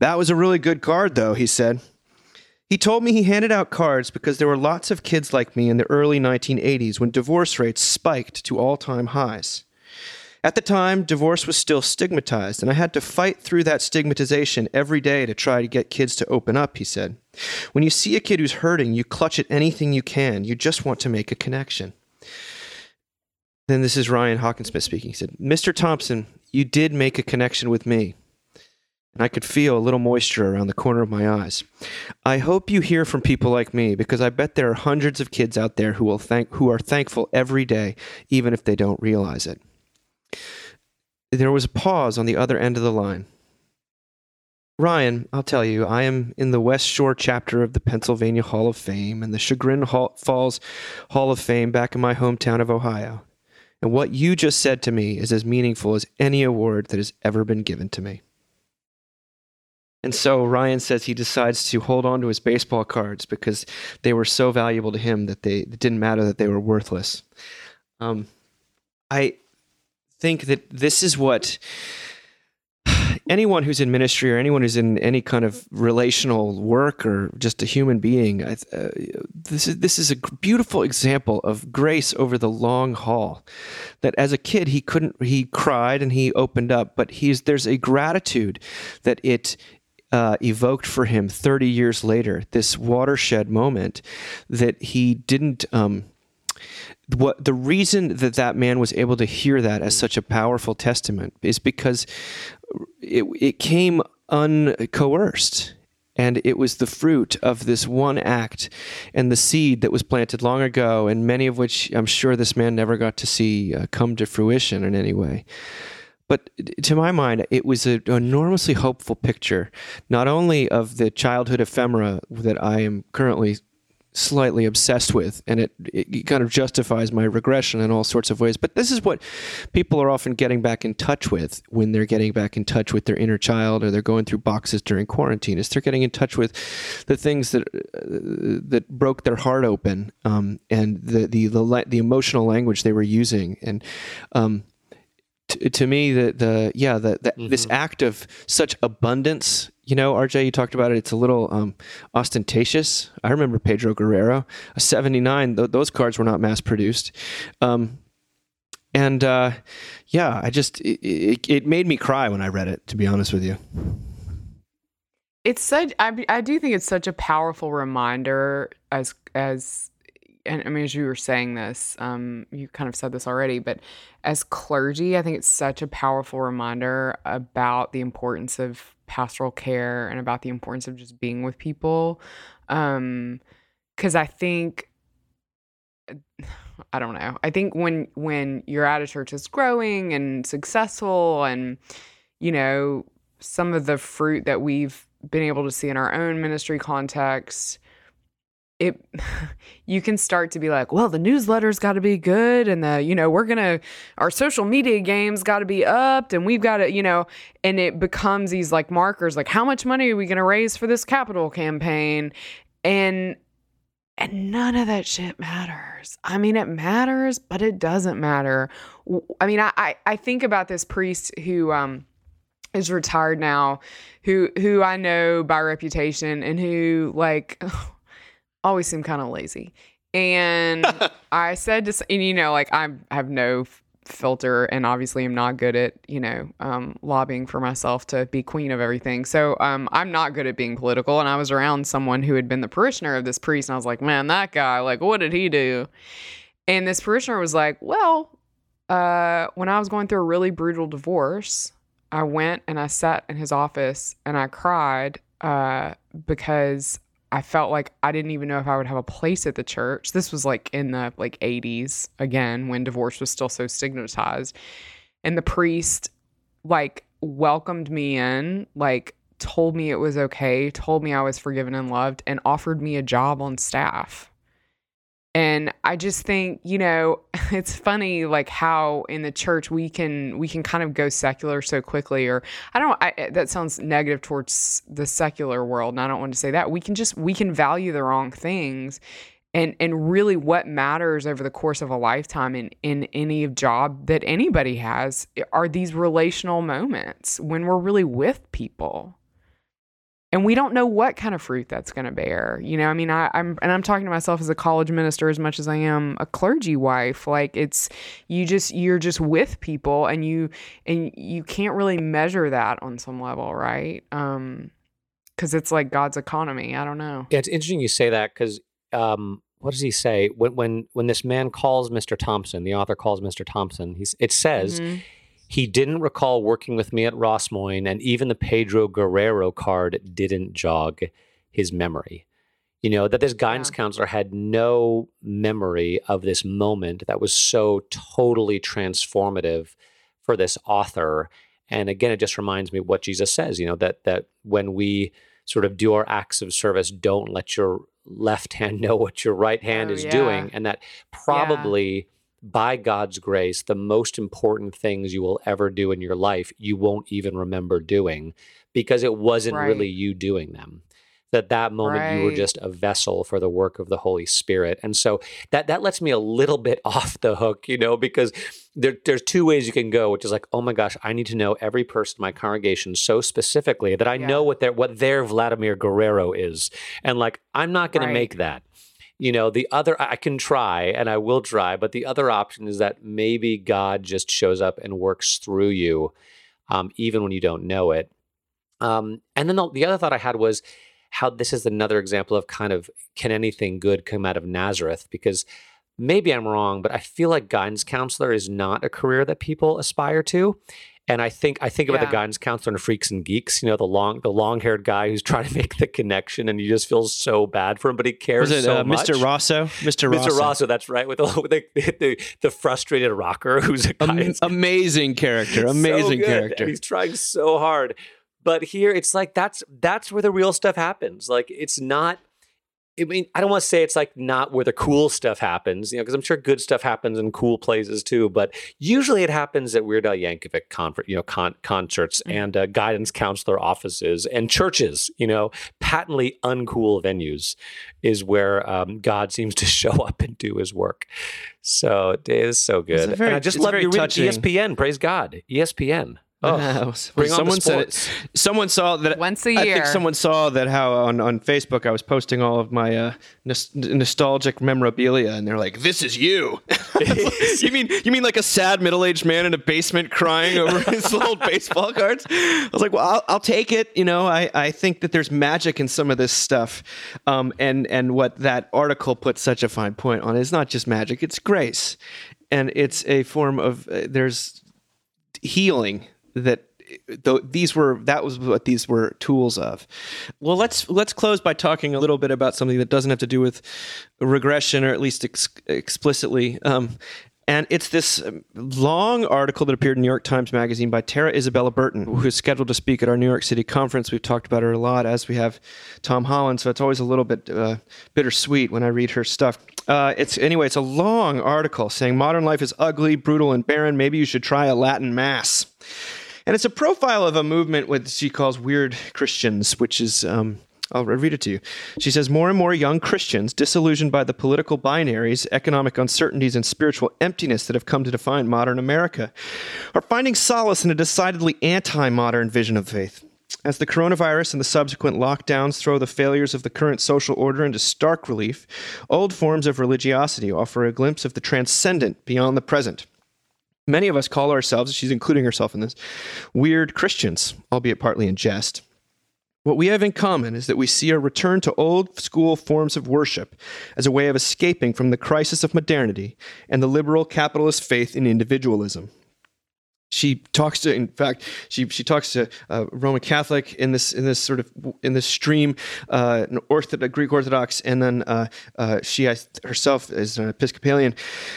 That was a really good card, though, he said. He told me he handed out cards because there were lots of kids like me in the early 1980s when divorce rates spiked to all time highs. At the time, divorce was still stigmatized, and I had to fight through that stigmatization every day to try to get kids to open up, he said. When you see a kid who's hurting, you clutch at anything you can. You just want to make a connection. Then this is Ryan Hockensmith speaking. He said, Mr. Thompson, you did make a connection with me and I could feel a little moisture around the corner of my eyes. I hope you hear from people like me because I bet there are hundreds of kids out there who will thank who are thankful every day even if they don't realize it. There was a pause on the other end of the line. Ryan, I'll tell you, I am in the West Shore chapter of the Pennsylvania Hall of Fame and the Chagrin Hall- Falls Hall of Fame back in my hometown of Ohio. And what you just said to me is as meaningful as any award that has ever been given to me. And so Ryan says he decides to hold on to his baseball cards because they were so valuable to him that they it didn't matter that they were worthless. Um, I think that this is what anyone who's in ministry or anyone who's in any kind of relational work or just a human being, I, uh, this is this is a beautiful example of grace over the long haul. That as a kid he couldn't, he cried and he opened up, but he's there's a gratitude that it uh, evoked for him 30 years later, this watershed moment that he didn't. Um, what the reason that that man was able to hear that as such a powerful testament is because it, it came uncoerced and it was the fruit of this one act and the seed that was planted long ago and many of which i'm sure this man never got to see uh, come to fruition in any way but to my mind, it was an enormously hopeful picture, not only of the childhood ephemera that I am currently slightly obsessed with, and it, it kind of justifies my regression in all sorts of ways. But this is what people are often getting back in touch with when they're getting back in touch with their inner child, or they're going through boxes during quarantine. Is they're getting in touch with the things that uh, that broke their heart open, um, and the the the, the emotional language they were using, and um, to, to me the the yeah the, the this act of such abundance you know rj you talked about it. It's a little um, ostentatious. I remember pedro guerrero a 79 th- those cards were not mass produced. Um, and uh, yeah i just it, it, it made me cry when i read it to be honest with you. It's such I, I do think it's such a powerful reminder as as and I mean as you were saying this um you kind of said this already but as clergy I think it's such a powerful reminder about the importance of pastoral care and about the importance of just being with people um cuz I think I don't know. I think when when you're at a church that's growing and successful and you know some of the fruit that we've been able to see in our own ministry context it you can start to be like well the newsletter's got to be good and the you know we're gonna our social media games got to be upped and we've got to you know and it becomes these like markers like how much money are we gonna raise for this capital campaign and and none of that shit matters. I mean, it matters, but it doesn't matter. i mean, I, I, I think about this priest who um, is retired now, who who I know by reputation, and who like always seem kind of lazy. And I said to, and you know, like I have no filter and obviously I'm not good at you know um, lobbying for myself to be queen of everything. So um, i'm not good at being political. And i was around someone who had been the parishioner of this priest and i was like man that guy like what did he do? And this parishioner was like well uh, when i was going through a really brutal divorce i went and i sat in his office and i cried uh, because I felt like I didn't even know if I would have a place at the church. This was like in the like 80s again when divorce was still so stigmatized. And the priest like welcomed me in, like told me it was okay, told me I was forgiven and loved and offered me a job on staff. And I just think, you know, it's funny like how in the church we can we can kind of go secular so quickly or I don't I, eh, that sounds negative towards the secular world and I don't want to say that. We can just we can value the wrong things and and really what matters over the course of a lifetime in in any job that anybody has eh, are these relational moments when we're really with people and we don't know what kind of fruit that's going to bear you know i mean I, i'm and i'm talking to myself as a college minister as much as i am a clergy wife like it's you just you're just with people and you and you can't really measure that on some level right um because it's like god's economy i don't know Yeah, it's interesting you say that because um, what does he say when when when this man calls Mr. Thompson, the author calls Mr. Thompson. He's it says Mhm. He didn't recall working with me at Rossmoyne, and even the Pedro Guerrero card didn't jog his memory. You know that this guidance Yeah. counselor had no memory of this moment that was so totally transformative for this author. And again, it just reminds me of what Jesus says. You know that that when we sort of do our acts of service, don't let your left hand know what your right hand Oh, is yeah. doing, and that probably by God's grace, the most important things you will ever do in your life, you won't even remember doing because it wasn't Right. really you doing them. That that moment you were just a vessel for the work of the Holy Spirit, and so that that lets me a little bit off the hook, you know, because there, there's two ways you can go, which is like, oh my gosh, I need to know every person in my congregation so specifically that I Yeah. know what their what their Vladimir Guerrero is, and like I'm not going Right. to make that you know the other i can try and i will try but the other option is that maybe god just shows up and works through you um, even when you don't know it. Um, and then the, the other thought i had was how this is another example of kind of can anything good come out of nazareth? Because maybe i'm wrong but i feel like guidance counselor is not a career that people aspire to and I think I think about the guidance counselor in Freaks and Geeks, you know, the long the long haired guy who's trying to make the connection, and you just feel so bad for him, but he cares Was it so uh, much. Mr. Rosso? Mr. Rosso. Mr. Rosso, that's right, with the with the, the, the frustrated rocker who's a Am- amazing character. Amazing good, character. And he's trying so hard. But here it's like that's that's where the real stuff happens. Like it's not I mean, I don't want to say it's like not where the cool stuff happens, you know, because I'm sure good stuff happens in cool places too. But usually it happens at Weird Al Yankovic conference, you know, con- concerts Mm. and uh, guidance counselor offices and churches, you know, patently uncool venues is where um, God seems to show up and do His work. So it is so good. very- and I just love you read. ESPN. Praise God, ESPN. Oh, Uh, bring on the someone said it. Someone saw that. Once a year. I think someone saw that how on, on Facebook I was posting all of my uh, nos- nostalgic memorabilia, and they're like, "This is you." you mean you mean like a sad middle aged man in a basement crying over his old baseball cards? I was like, "Well, I'll, I'll take it." You know, I, I think that there's magic in some of this stuff, um, and and what that article put such a fine point on is not just magic; it's grace, and it's a form of uh, there's healing that th- these were that was what these were tools of well let's let's close by talking a little bit about something that doesn't have to do with regression or at least ex- explicitly um, and it's this um, long article that appeared in New York Times Magazine by Tara Isabella Burton, who is scheduled to speak at our New York City conference. We've talked about her a lot, as we have Tom Holland. So it's always a little bit uh, bittersweet when I read her stuff. Uh, it's anyway, it's a long article saying modern life is ugly, brutal, and barren. Maybe you should try a Latin mass. And it's a profile of a movement what she calls weird Christians, which is, um, I'll read it to you. She says, More and more young Christians, disillusioned by the political binaries, economic uncertainties, and spiritual emptiness that have come to define modern America, are finding solace in a decidedly anti modern vision of faith. As the coronavirus and the subsequent lockdowns throw the failures of the current social order into stark relief, old forms of religiosity offer a glimpse of the transcendent beyond the present. Many of us call ourselves, she's including herself in this, weird Christians, albeit partly in jest. What we have in common is that we see a return to old school forms of worship as a way of escaping from the crisis of modernity and the liberal capitalist faith in individualism. She talks to, in fact, she she talks to a Roman Catholic in this in this sort of in this stream, uh, an Orthodox, Greek Orthodox, and then uh, uh, she herself is an Episcopalian.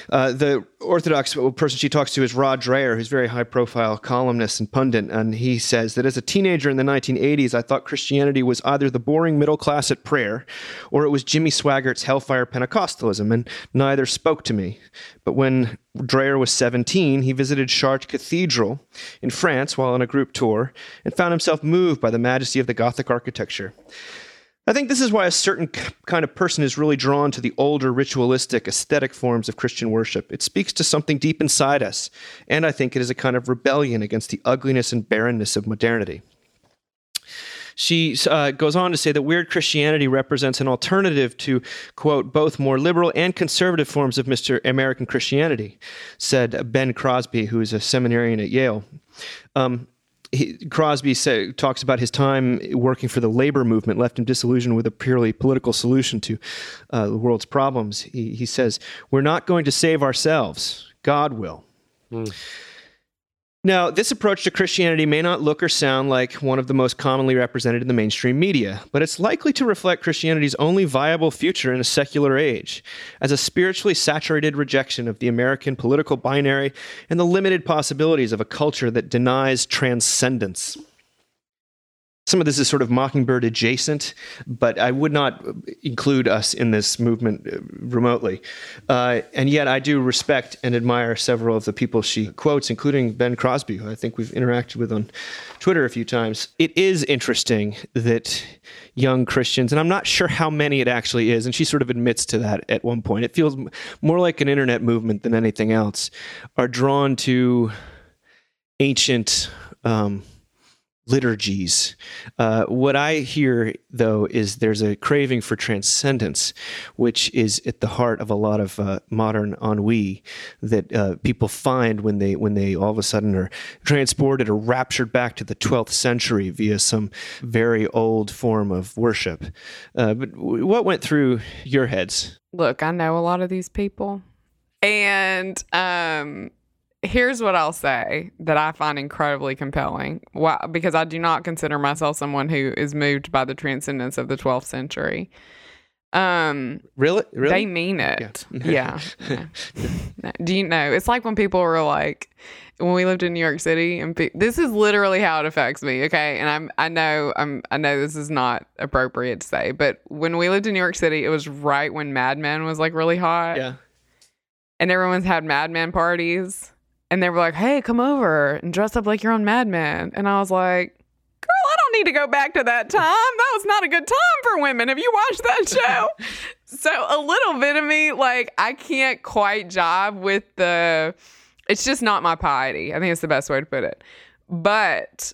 Uh, the Orthodox person she talks to is Rod Dreher, who's very high profile columnist and pundit, and he says that as a teenager in the 1980s, I thought Christianity was either the boring middle class at prayer, or it was Jimmy Swaggart's Hellfire Pentecostalism, and neither spoke to me. But when Dreher was 17, he visited Chartres Cathedral in France while on a group tour and found himself moved by the majesty of the Gothic architecture. I think this is why a certain kind of person is really drawn to the older, ritualistic, aesthetic forms of Christian worship. It speaks to something deep inside us, and I think it is a kind of rebellion against the ugliness and barrenness of modernity. She uh, goes on to say that weird Christianity represents an alternative to, quote, both more liberal and conservative forms of Mr. American Christianity, said Ben Crosby, who is a seminarian at Yale. Um, he, Crosby say, talks about his time working for the labor movement left him disillusioned with a purely political solution to uh, the world's problems. He, he, says, We're not going to save ourselves, God will. Mm. Now, this approach to Christianity may not look or sound like one of the most commonly represented in the mainstream media, but it's likely to reflect Christianity's only viable future in a secular age, as a spiritually saturated rejection of the American political binary and the limited possibilities of a culture that denies transcendence. Some of this is sort of Mockingbird adjacent, but I would not include us in this movement uh, remotely. Uh, and yet, I do respect and admire several of the people she quotes, including Ben Crosby, who I think we've interacted with on Twitter a few times. It is interesting that young Christians, and I'm not sure how many it actually is, and she sort of admits to that at one point. It feels more like an internet movement than anything else, are drawn to ancient. Um, liturgies. Uh, what I hear, though, is there's a craving for transcendence, which is at the heart of a lot of uh, modern ennui that uh, people find when they when they all of a sudden are transported or raptured back to the 12th century via some very old form of worship. Uh, but what went through your heads? Look, I know a lot of these people, and um, here's what I'll say that I find incredibly compelling. Why, because I do not consider myself someone who is moved by the transcendence of the 12th century. Um, really, really, they mean it. Yeah. yeah. Do you know? It's like when people were like, when we lived in New York City, and pe- this is literally how it affects me. Okay, and I'm, I know, I'm, I know this is not appropriate to say, but when we lived in New York City, it was right when Mad Men was like really hot. Yeah. And everyone's had Mad Men parties and they were like, "Hey, come over and dress up like you're on Mad Men." And I was like, "Girl, I don't need to go back to that time. That was not a good time for women. Have you watched that show?" so a little bit of me, like, I can't quite jive with the. It's just not my piety. I think it's the best way to put it. But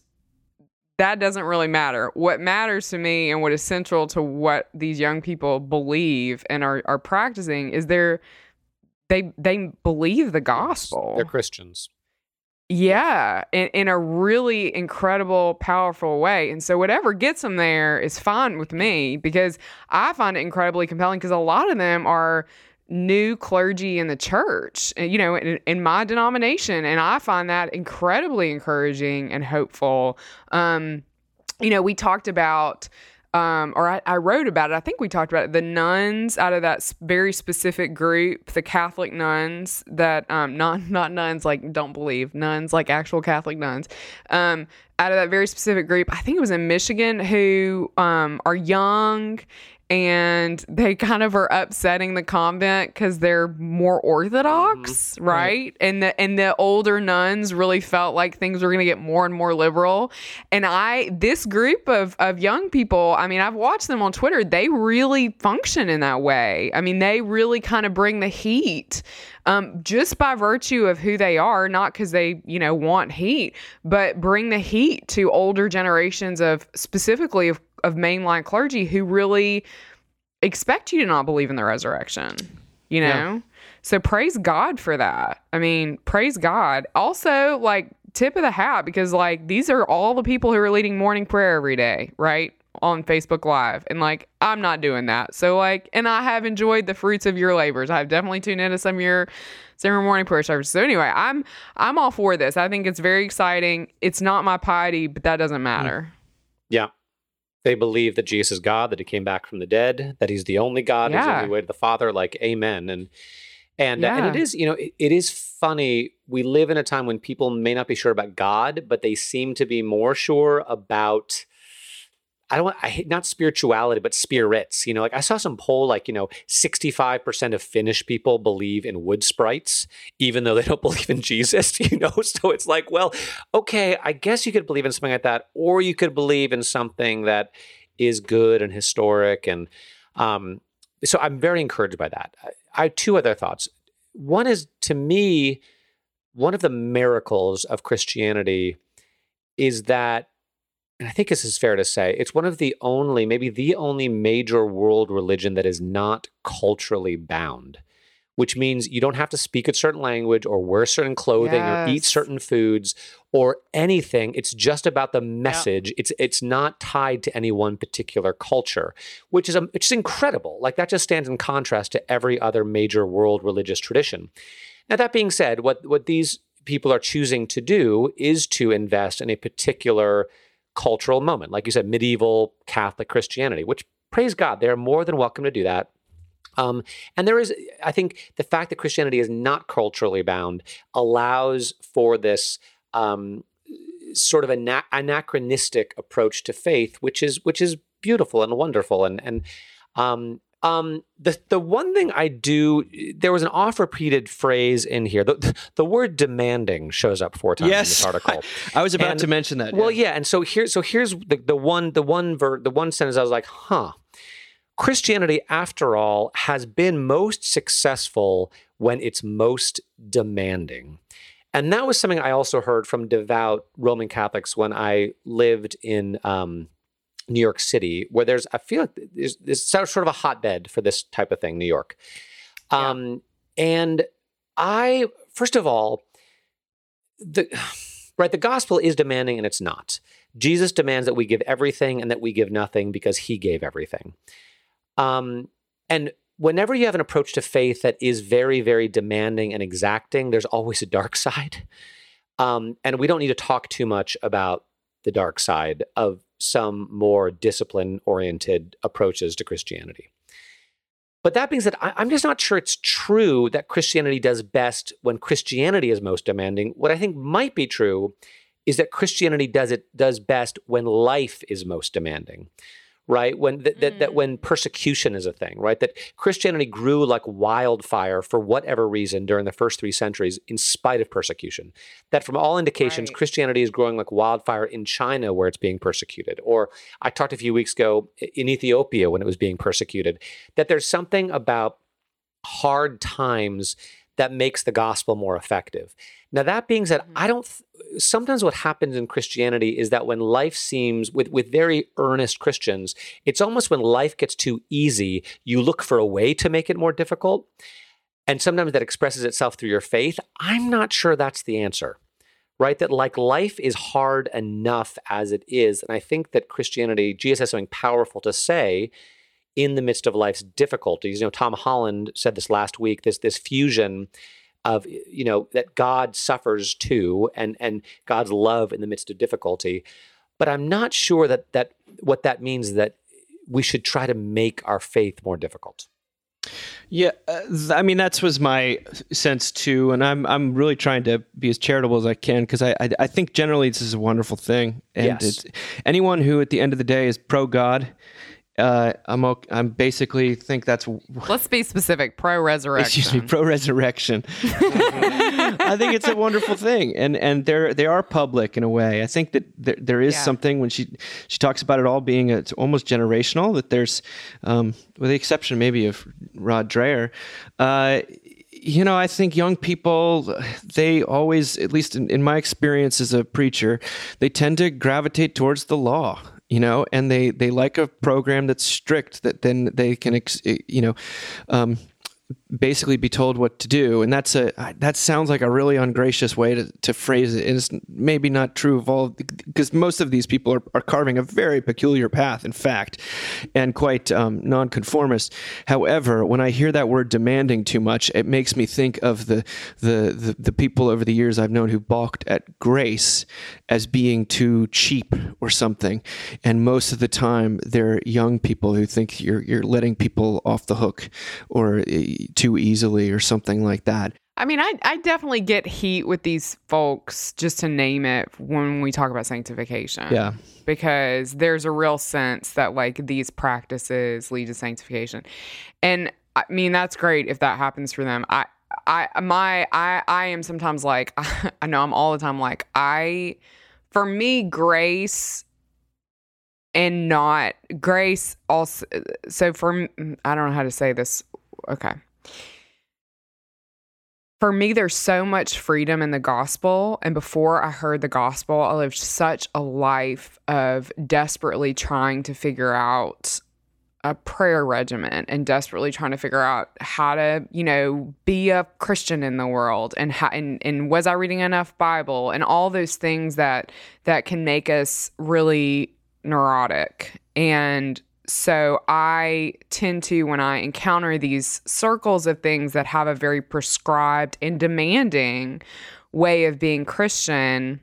that doesn't really matter. What matters to me and what is central to what these young people believe and are, are practicing is their they they believe the gospel. They're Christians. Yeah, in, in a really incredible, powerful way. And so whatever gets them there is fine with me because I find it incredibly compelling because a lot of them are new clergy in the church, you know, in, in, my denomination. And I find that incredibly encouraging and hopeful. Um, you know, we talked about um, or I, I, wrote about it. I think we talked about it. The nuns out of that very specific group, the Catholic nuns that um, not not nuns like don't believe nuns like actual Catholic nuns. Um, out of that very specific group, I think it was in Michigan, who um, are young and they kind of are upsetting the convent because they're more orthodox, mm-hmm. right? And the and the older nuns really felt like things were going to get more and more liberal. And I, this group of of young people, I mean, I've watched them on Twitter. They really function in that way. I mean, they really kind of bring the heat. Um, just by virtue of who they are, not because they, you know, want heat, but bring the heat to older generations of specifically of of mainline clergy who really expect you to not believe in the resurrection. You know? Yeah. So praise God for that. I mean, praise God. Also, like tip of the hat because like these are all the people who are leading morning prayer every day, right? On Facebook Live. And like I'm not doing that. So like and I have enjoyed the fruits of your labors. I've definitely tuned into some of your some of your morning prayer services. So anyway, I'm I'm all for this. I think it's very exciting. It's not my piety, but that doesn't matter. Yeah. They believe that Jesus is God, that he came back from the dead, that he's the only God, he's the only way to the Father, like amen. And and uh, and it is, you know, it, it is funny. We live in a time when people may not be sure about God, but they seem to be more sure about I don't I hate not spirituality, but spirits. You know, like I saw some poll, like, you know, 65% of Finnish people believe in wood sprites, even though they don't believe in Jesus, you know? So it's like, well, okay, I guess you could believe in something like that, or you could believe in something that is good and historic. And um, so I'm very encouraged by that. I, I have two other thoughts. One is to me, one of the miracles of Christianity is that, and I think this is fair to say, it's one of the only, maybe the only major world religion that is not culturally bound, which means you don't have to speak a certain language or wear certain clothing or eat certain foods or anything. It's just about the message. It's it's not tied to any one particular culture, which is a, which is incredible. Like that just stands in contrast to every other major world religious tradition. Now that being said, what what these people are choosing to do is to invest in a particular cultural moment, like you said, medieval Catholic Christianity, which praise God, they are more than welcome to do that. Um, and there is, I think, the fact that Christianity is not culturally bound allows for this um, sort of ana- anachronistic approach to faith, which is which is beautiful and wonderful. And and um, um, the the one thing I do, there was an oft repeated phrase in here. The, the word demanding shows up four times in this article. I was about And- to mention that. Well, yeah, and so here, so here's the the one the one ver, the one sentence I was like, huh. Christianity, after all, has been most successful when it's most demanding. And that was something I also heard from devout Roman Catholics when I lived in um, New York City, where there's, I feel like there's, there's sort of a hotbed for this type of thing, New York. Um, And I, first of all, the right, the gospel is demanding and it's not. Jesus demands that we give everything and that we give nothing because he gave everything. Um, and whenever you have an approach to faith that is very, very demanding and exacting, there's always a dark side. Um, and we don't need to talk too much about the dark side of some more discipline oriented approaches to Christianity. But that being said, I, I'm just not sure it's true that Christianity does best when Christianity is most demanding. What I think might be true is that Christianity does it does best when life is most demanding. Right when that, that, that when persecution is a thing, right? That Christianity grew like wildfire for whatever reason during the first three centuries, in spite of persecution. That from all indications, Right. Christianity is growing like wildfire in China where it's being persecuted. Or I talked a few weeks ago in Ethiopia when it was being persecuted. That there's something about hard times that makes the gospel more effective. Now that being said, mm-hmm. I don't th- sometimes what happens in Christianity is that when life seems with with very earnest Christians, it's almost when life gets too easy, you look for a way to make it more difficult. And sometimes that expresses itself through your faith. I'm not sure that's the answer. Right? That like life is hard enough as it is. And I think that Christianity, Jesus has something powerful to say in the midst of life's difficulties. You know, Tom Holland said this last week, this this fusion of you know that God suffers too and and God's love in the midst of difficulty. But I'm not sure that that what that means is that we should try to make our faith more difficult. Yeah, uh, I mean that's was my sense too, and I'm I'm really trying to be as charitable as I can because I, I I think generally this is a wonderful thing, and Yes. it's, anyone who at the end of the day is pro God, uh, I'm ok- I'm basically think that's Let's be specific. Pro resurrection. excuse me pro resurrection. I think it's a wonderful thing, and and they're they are public in a way. I think that there, there is Yeah. something when she she talks about it all being it's almost generational. That there's, um, with the exception maybe of Rod Dreher, uh, you know, I think young people they always, at least in, in my experience as a preacher, they tend to gravitate towards the law you know and they they like a program that's strict that then they can ex, you know um, basically be told what to do, and that's a that sounds like a really ungracious way to, to phrase it. And it's maybe not true of all because most of these people are, are carving a very peculiar path, in fact, and quite um, nonconformist. However, when I hear that word demanding too much, it makes me think of the the the, the people over the years I've known who balked at grace as being too cheap or something, and most of the time they're young people who think you're you're letting people off the hook or uh, too easily or something like that. I mean, I, I definitely get heat with these folks, just to name it, when we talk about sanctification. Yeah. Because there's a real sense that, like, these practices lead to sanctification. And I mean, that's great if that happens for them. I, I, my, I, I am sometimes like, I know I'm all the time like, I, for me, grace and not grace also so for i don't know how to say this okay for me there's so much freedom in the gospel and before i heard the gospel i lived such a life of desperately trying to figure out a prayer regimen and desperately trying to figure out how to, you know, be a Christian in the world and how and, and was I reading enough Bible and all those things that that can make us really neurotic. And so I tend to when I encounter these circles of things that have a very prescribed and demanding way of being Christian,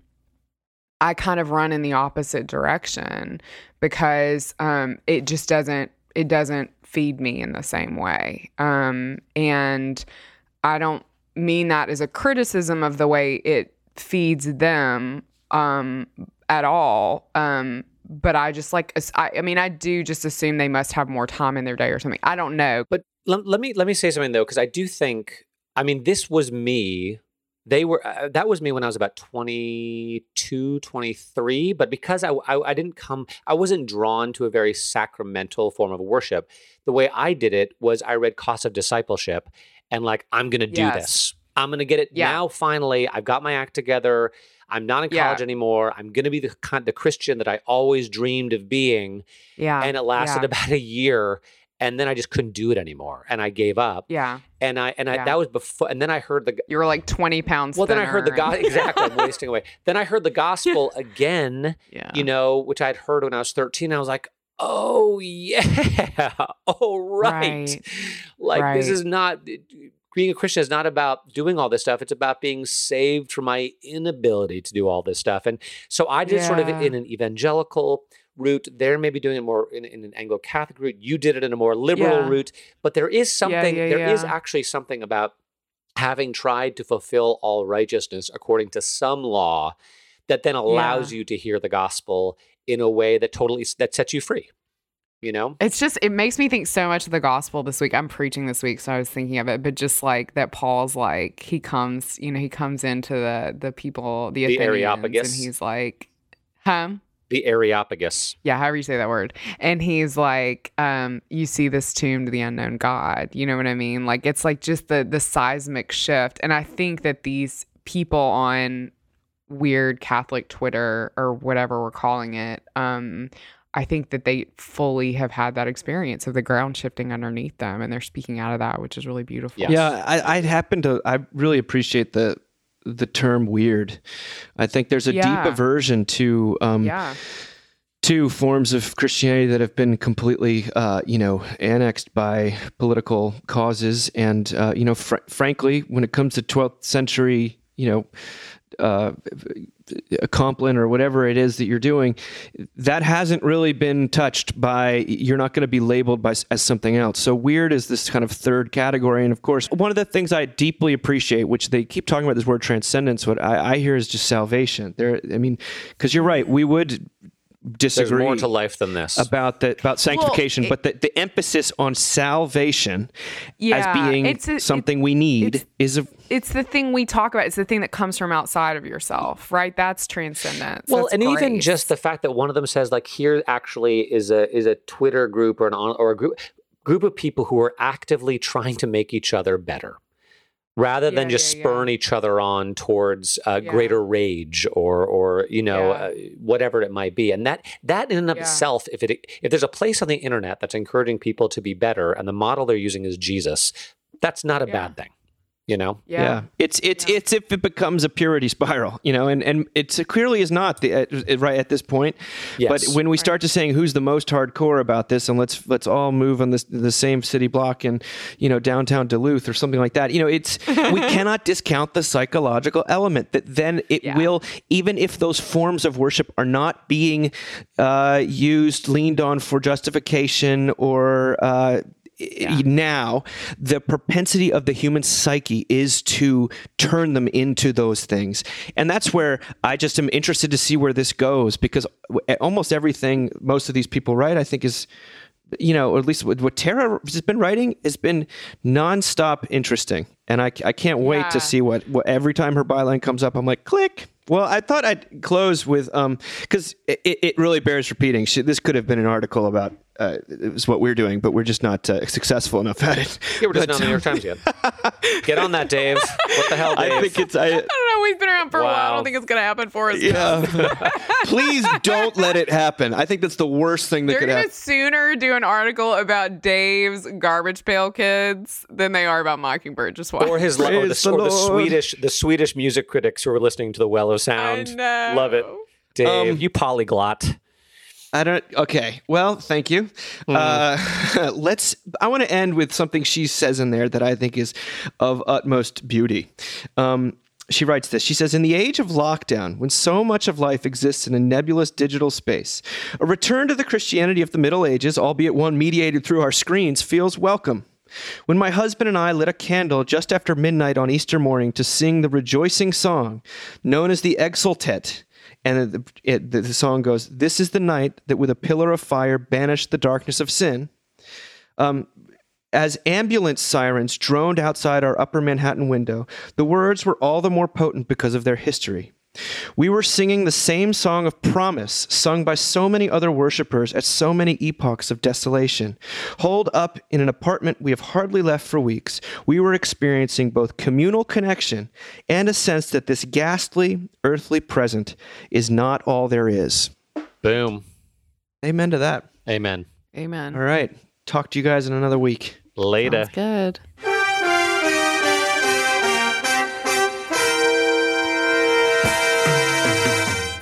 I kind of run in the opposite direction because um, it just doesn't it doesn't feed me in the same way. Um, and I don't mean that as a criticism of the way it feeds them um, at all. Um, but I just like, I, I mean, I do just assume they must have more time in their day or something. I don't know. But let, let me let me say something though, because I do think, I mean, this was me they were uh, that was me when i was about 22 23 but because I, I, I didn't come i wasn't drawn to a very sacramental form of worship the way i did it was i read cost of discipleship and like i'm gonna do Yes. this i'm gonna get it Yeah. now finally i've got my act together i'm not in Yeah. college anymore i'm gonna be the kind the christian that i always dreamed of being Yeah. and it lasted yeah. about a year and then i just couldn't do it anymore and i gave up yeah. and i and i Yeah. that was before and then i heard the You were like 20 pounds. well, then I heard the gospel. Exactly, I'm wasting away. Then I heard the gospel again. yeah. You know, which I'd heard when I was 13. I was like, oh yeah, oh right. Right. Like this is not being a Christian is not about doing all this stuff. It's about being saved from my inability to do all this stuff. And so I did sort of in an evangelical route. They're maybe doing it more in, in an Anglo Catholic route. You did it in a more liberal Yeah. route. But there is something. yeah, There is yeah. actually something about having tried to fulfill all righteousness according to some law that then allows you to hear the gospel in a way that totally that sets you free you know It's just it makes me think so much of the gospel this week. I'm preaching this week, so I was thinking of it, but just like that Paul's like he comes, you know, he comes into the the people, the, The Areopagus. and he's like, huh? the areopagus Yeah, however you say that word. And he's like, um, you see this tomb to the unknown God. You know what I mean? Like it's like just the the seismic shift. And I think that these people on weird Catholic Twitter or whatever we're calling it, um, I think that they fully have had that experience of the ground shifting underneath them and they're speaking out of that, which is really beautiful. Yes. Yeah, I, I happen to. I really appreciate the the term weird. I think there's a Yeah. deep aversion to um, Yeah. to forms of Christianity that have been completely, uh, you know, annexed by political causes, and uh, you know, fr- frankly, when it comes to 12th century, you know. Uh, a Compline or whatever it is that you're doing, that hasn't really been touched by. You're not going to be labeled by as something else. So weird is this kind of third category, and of course, one of the things I deeply appreciate, which they keep talking about this word transcendence, what I, I hear is just salvation. There, I mean, because you're right, we would there's disagree more to life than this about the about sanctification, it- but the, the emphasis on salvation Yeah, as being it's a- it- something we need is a It's the thing we talk about. It's the thing that comes from outside of yourself, right? That's transcendence. well That's and even just the fact that one of them says like here actually is a is a twitter group or an on, or a group group of people who are actively trying to make each other better rather than Yeah, just yeah, each other on towards uh, Yeah. greater rage or or you know Yeah. uh, whatever it might be and that that in and of Yeah. itself if it if there's a place on the internet that's encouraging people to be better and the model they're using is jesus that's not a Yeah. bad thing. You know? Yeah. It's it's it's if it becomes a purity spiral, you know, and and it's it clearly is not the uh, right at this point. But when we start to saying who's the most hardcore about this, and let's let's all move on this the same city block in you know downtown Duluth or something like that, you know, it's we cannot discount the psychological element that then it Yeah. will even if those forms of worship are not being uh, used leaned on for justification or uh, i- now the propensity of the human psyche is to turn them into those things and that's where i just am interested to see where this goes because almost everything most of these people write i think is you know, or at least what what Tara has been writing has been nonstop interesting, and I, I can't wait Yeah. to see what, what every time her byline comes up, I'm like, click. Well, I thought I'd close with um because it, it really bears repeating. She, this could have been an article about uh, it was what we're doing, but we're just not uh, successful enough at it. Yeah, we're just But, not in the New York Times yet. Get on that, Dave. What the hell, Dave? I think it's I. I don't know. We've been around for a while. I don't think it's gonna happen for us. Yeah. Please don't let it happen. I think that's the worst thing that They're could gonna happen. sooner do an article about Dave's garbage pail kids than they are about Mockingbird. Just watch. or his or the, the or the Swedish the Swedish music critics who are listening to the Well of Sound. know. Love it, Dave. Um, you polyglot. I don't. Okay. Well, thank you. Uh, let's. I want to end with something she says in there that I think is of utmost beauty. Um, she writes this. She says, "In the age of lockdown, when so much of life exists in a nebulous digital space, a return to the Christianity of the Middle Ages, albeit one mediated through our screens, feels welcome." When my husband and I lit a candle just after midnight on Easter morning to sing the rejoicing song known as the Exultet, and the, it, the, the song goes, This is the night that with a pillar of fire banished the darkness of sin. Um, as ambulance sirens droned outside our upper Manhattan window, the words were all the more potent because of their history. We were singing the same song of promise sung by so many other worshippers at so many epochs of desolation. Holed up in an apartment we have hardly left for weeks, we were experiencing both communal connection and a sense that this ghastly, earthly present is not all there is. Boom. Amen to that. Amen. Amen. All right. Talk to you guys in another week. Later. Sounds good.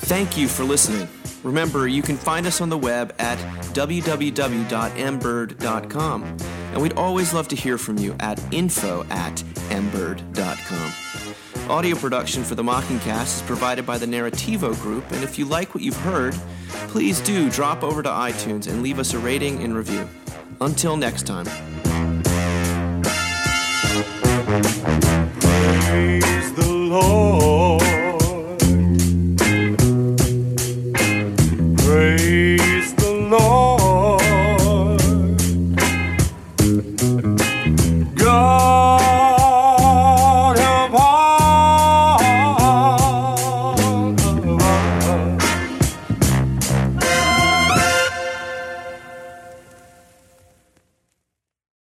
Thank you for listening. Remember, you can find us on the web at www.mbird.com. And we'd always love to hear from you at info at mbird.com. Audio production for the Mockingcast is provided by the Narrativo Group, and if you like what you've heard, please do drop over to iTunes and leave us a rating and review. Until next time. Praise the Lord.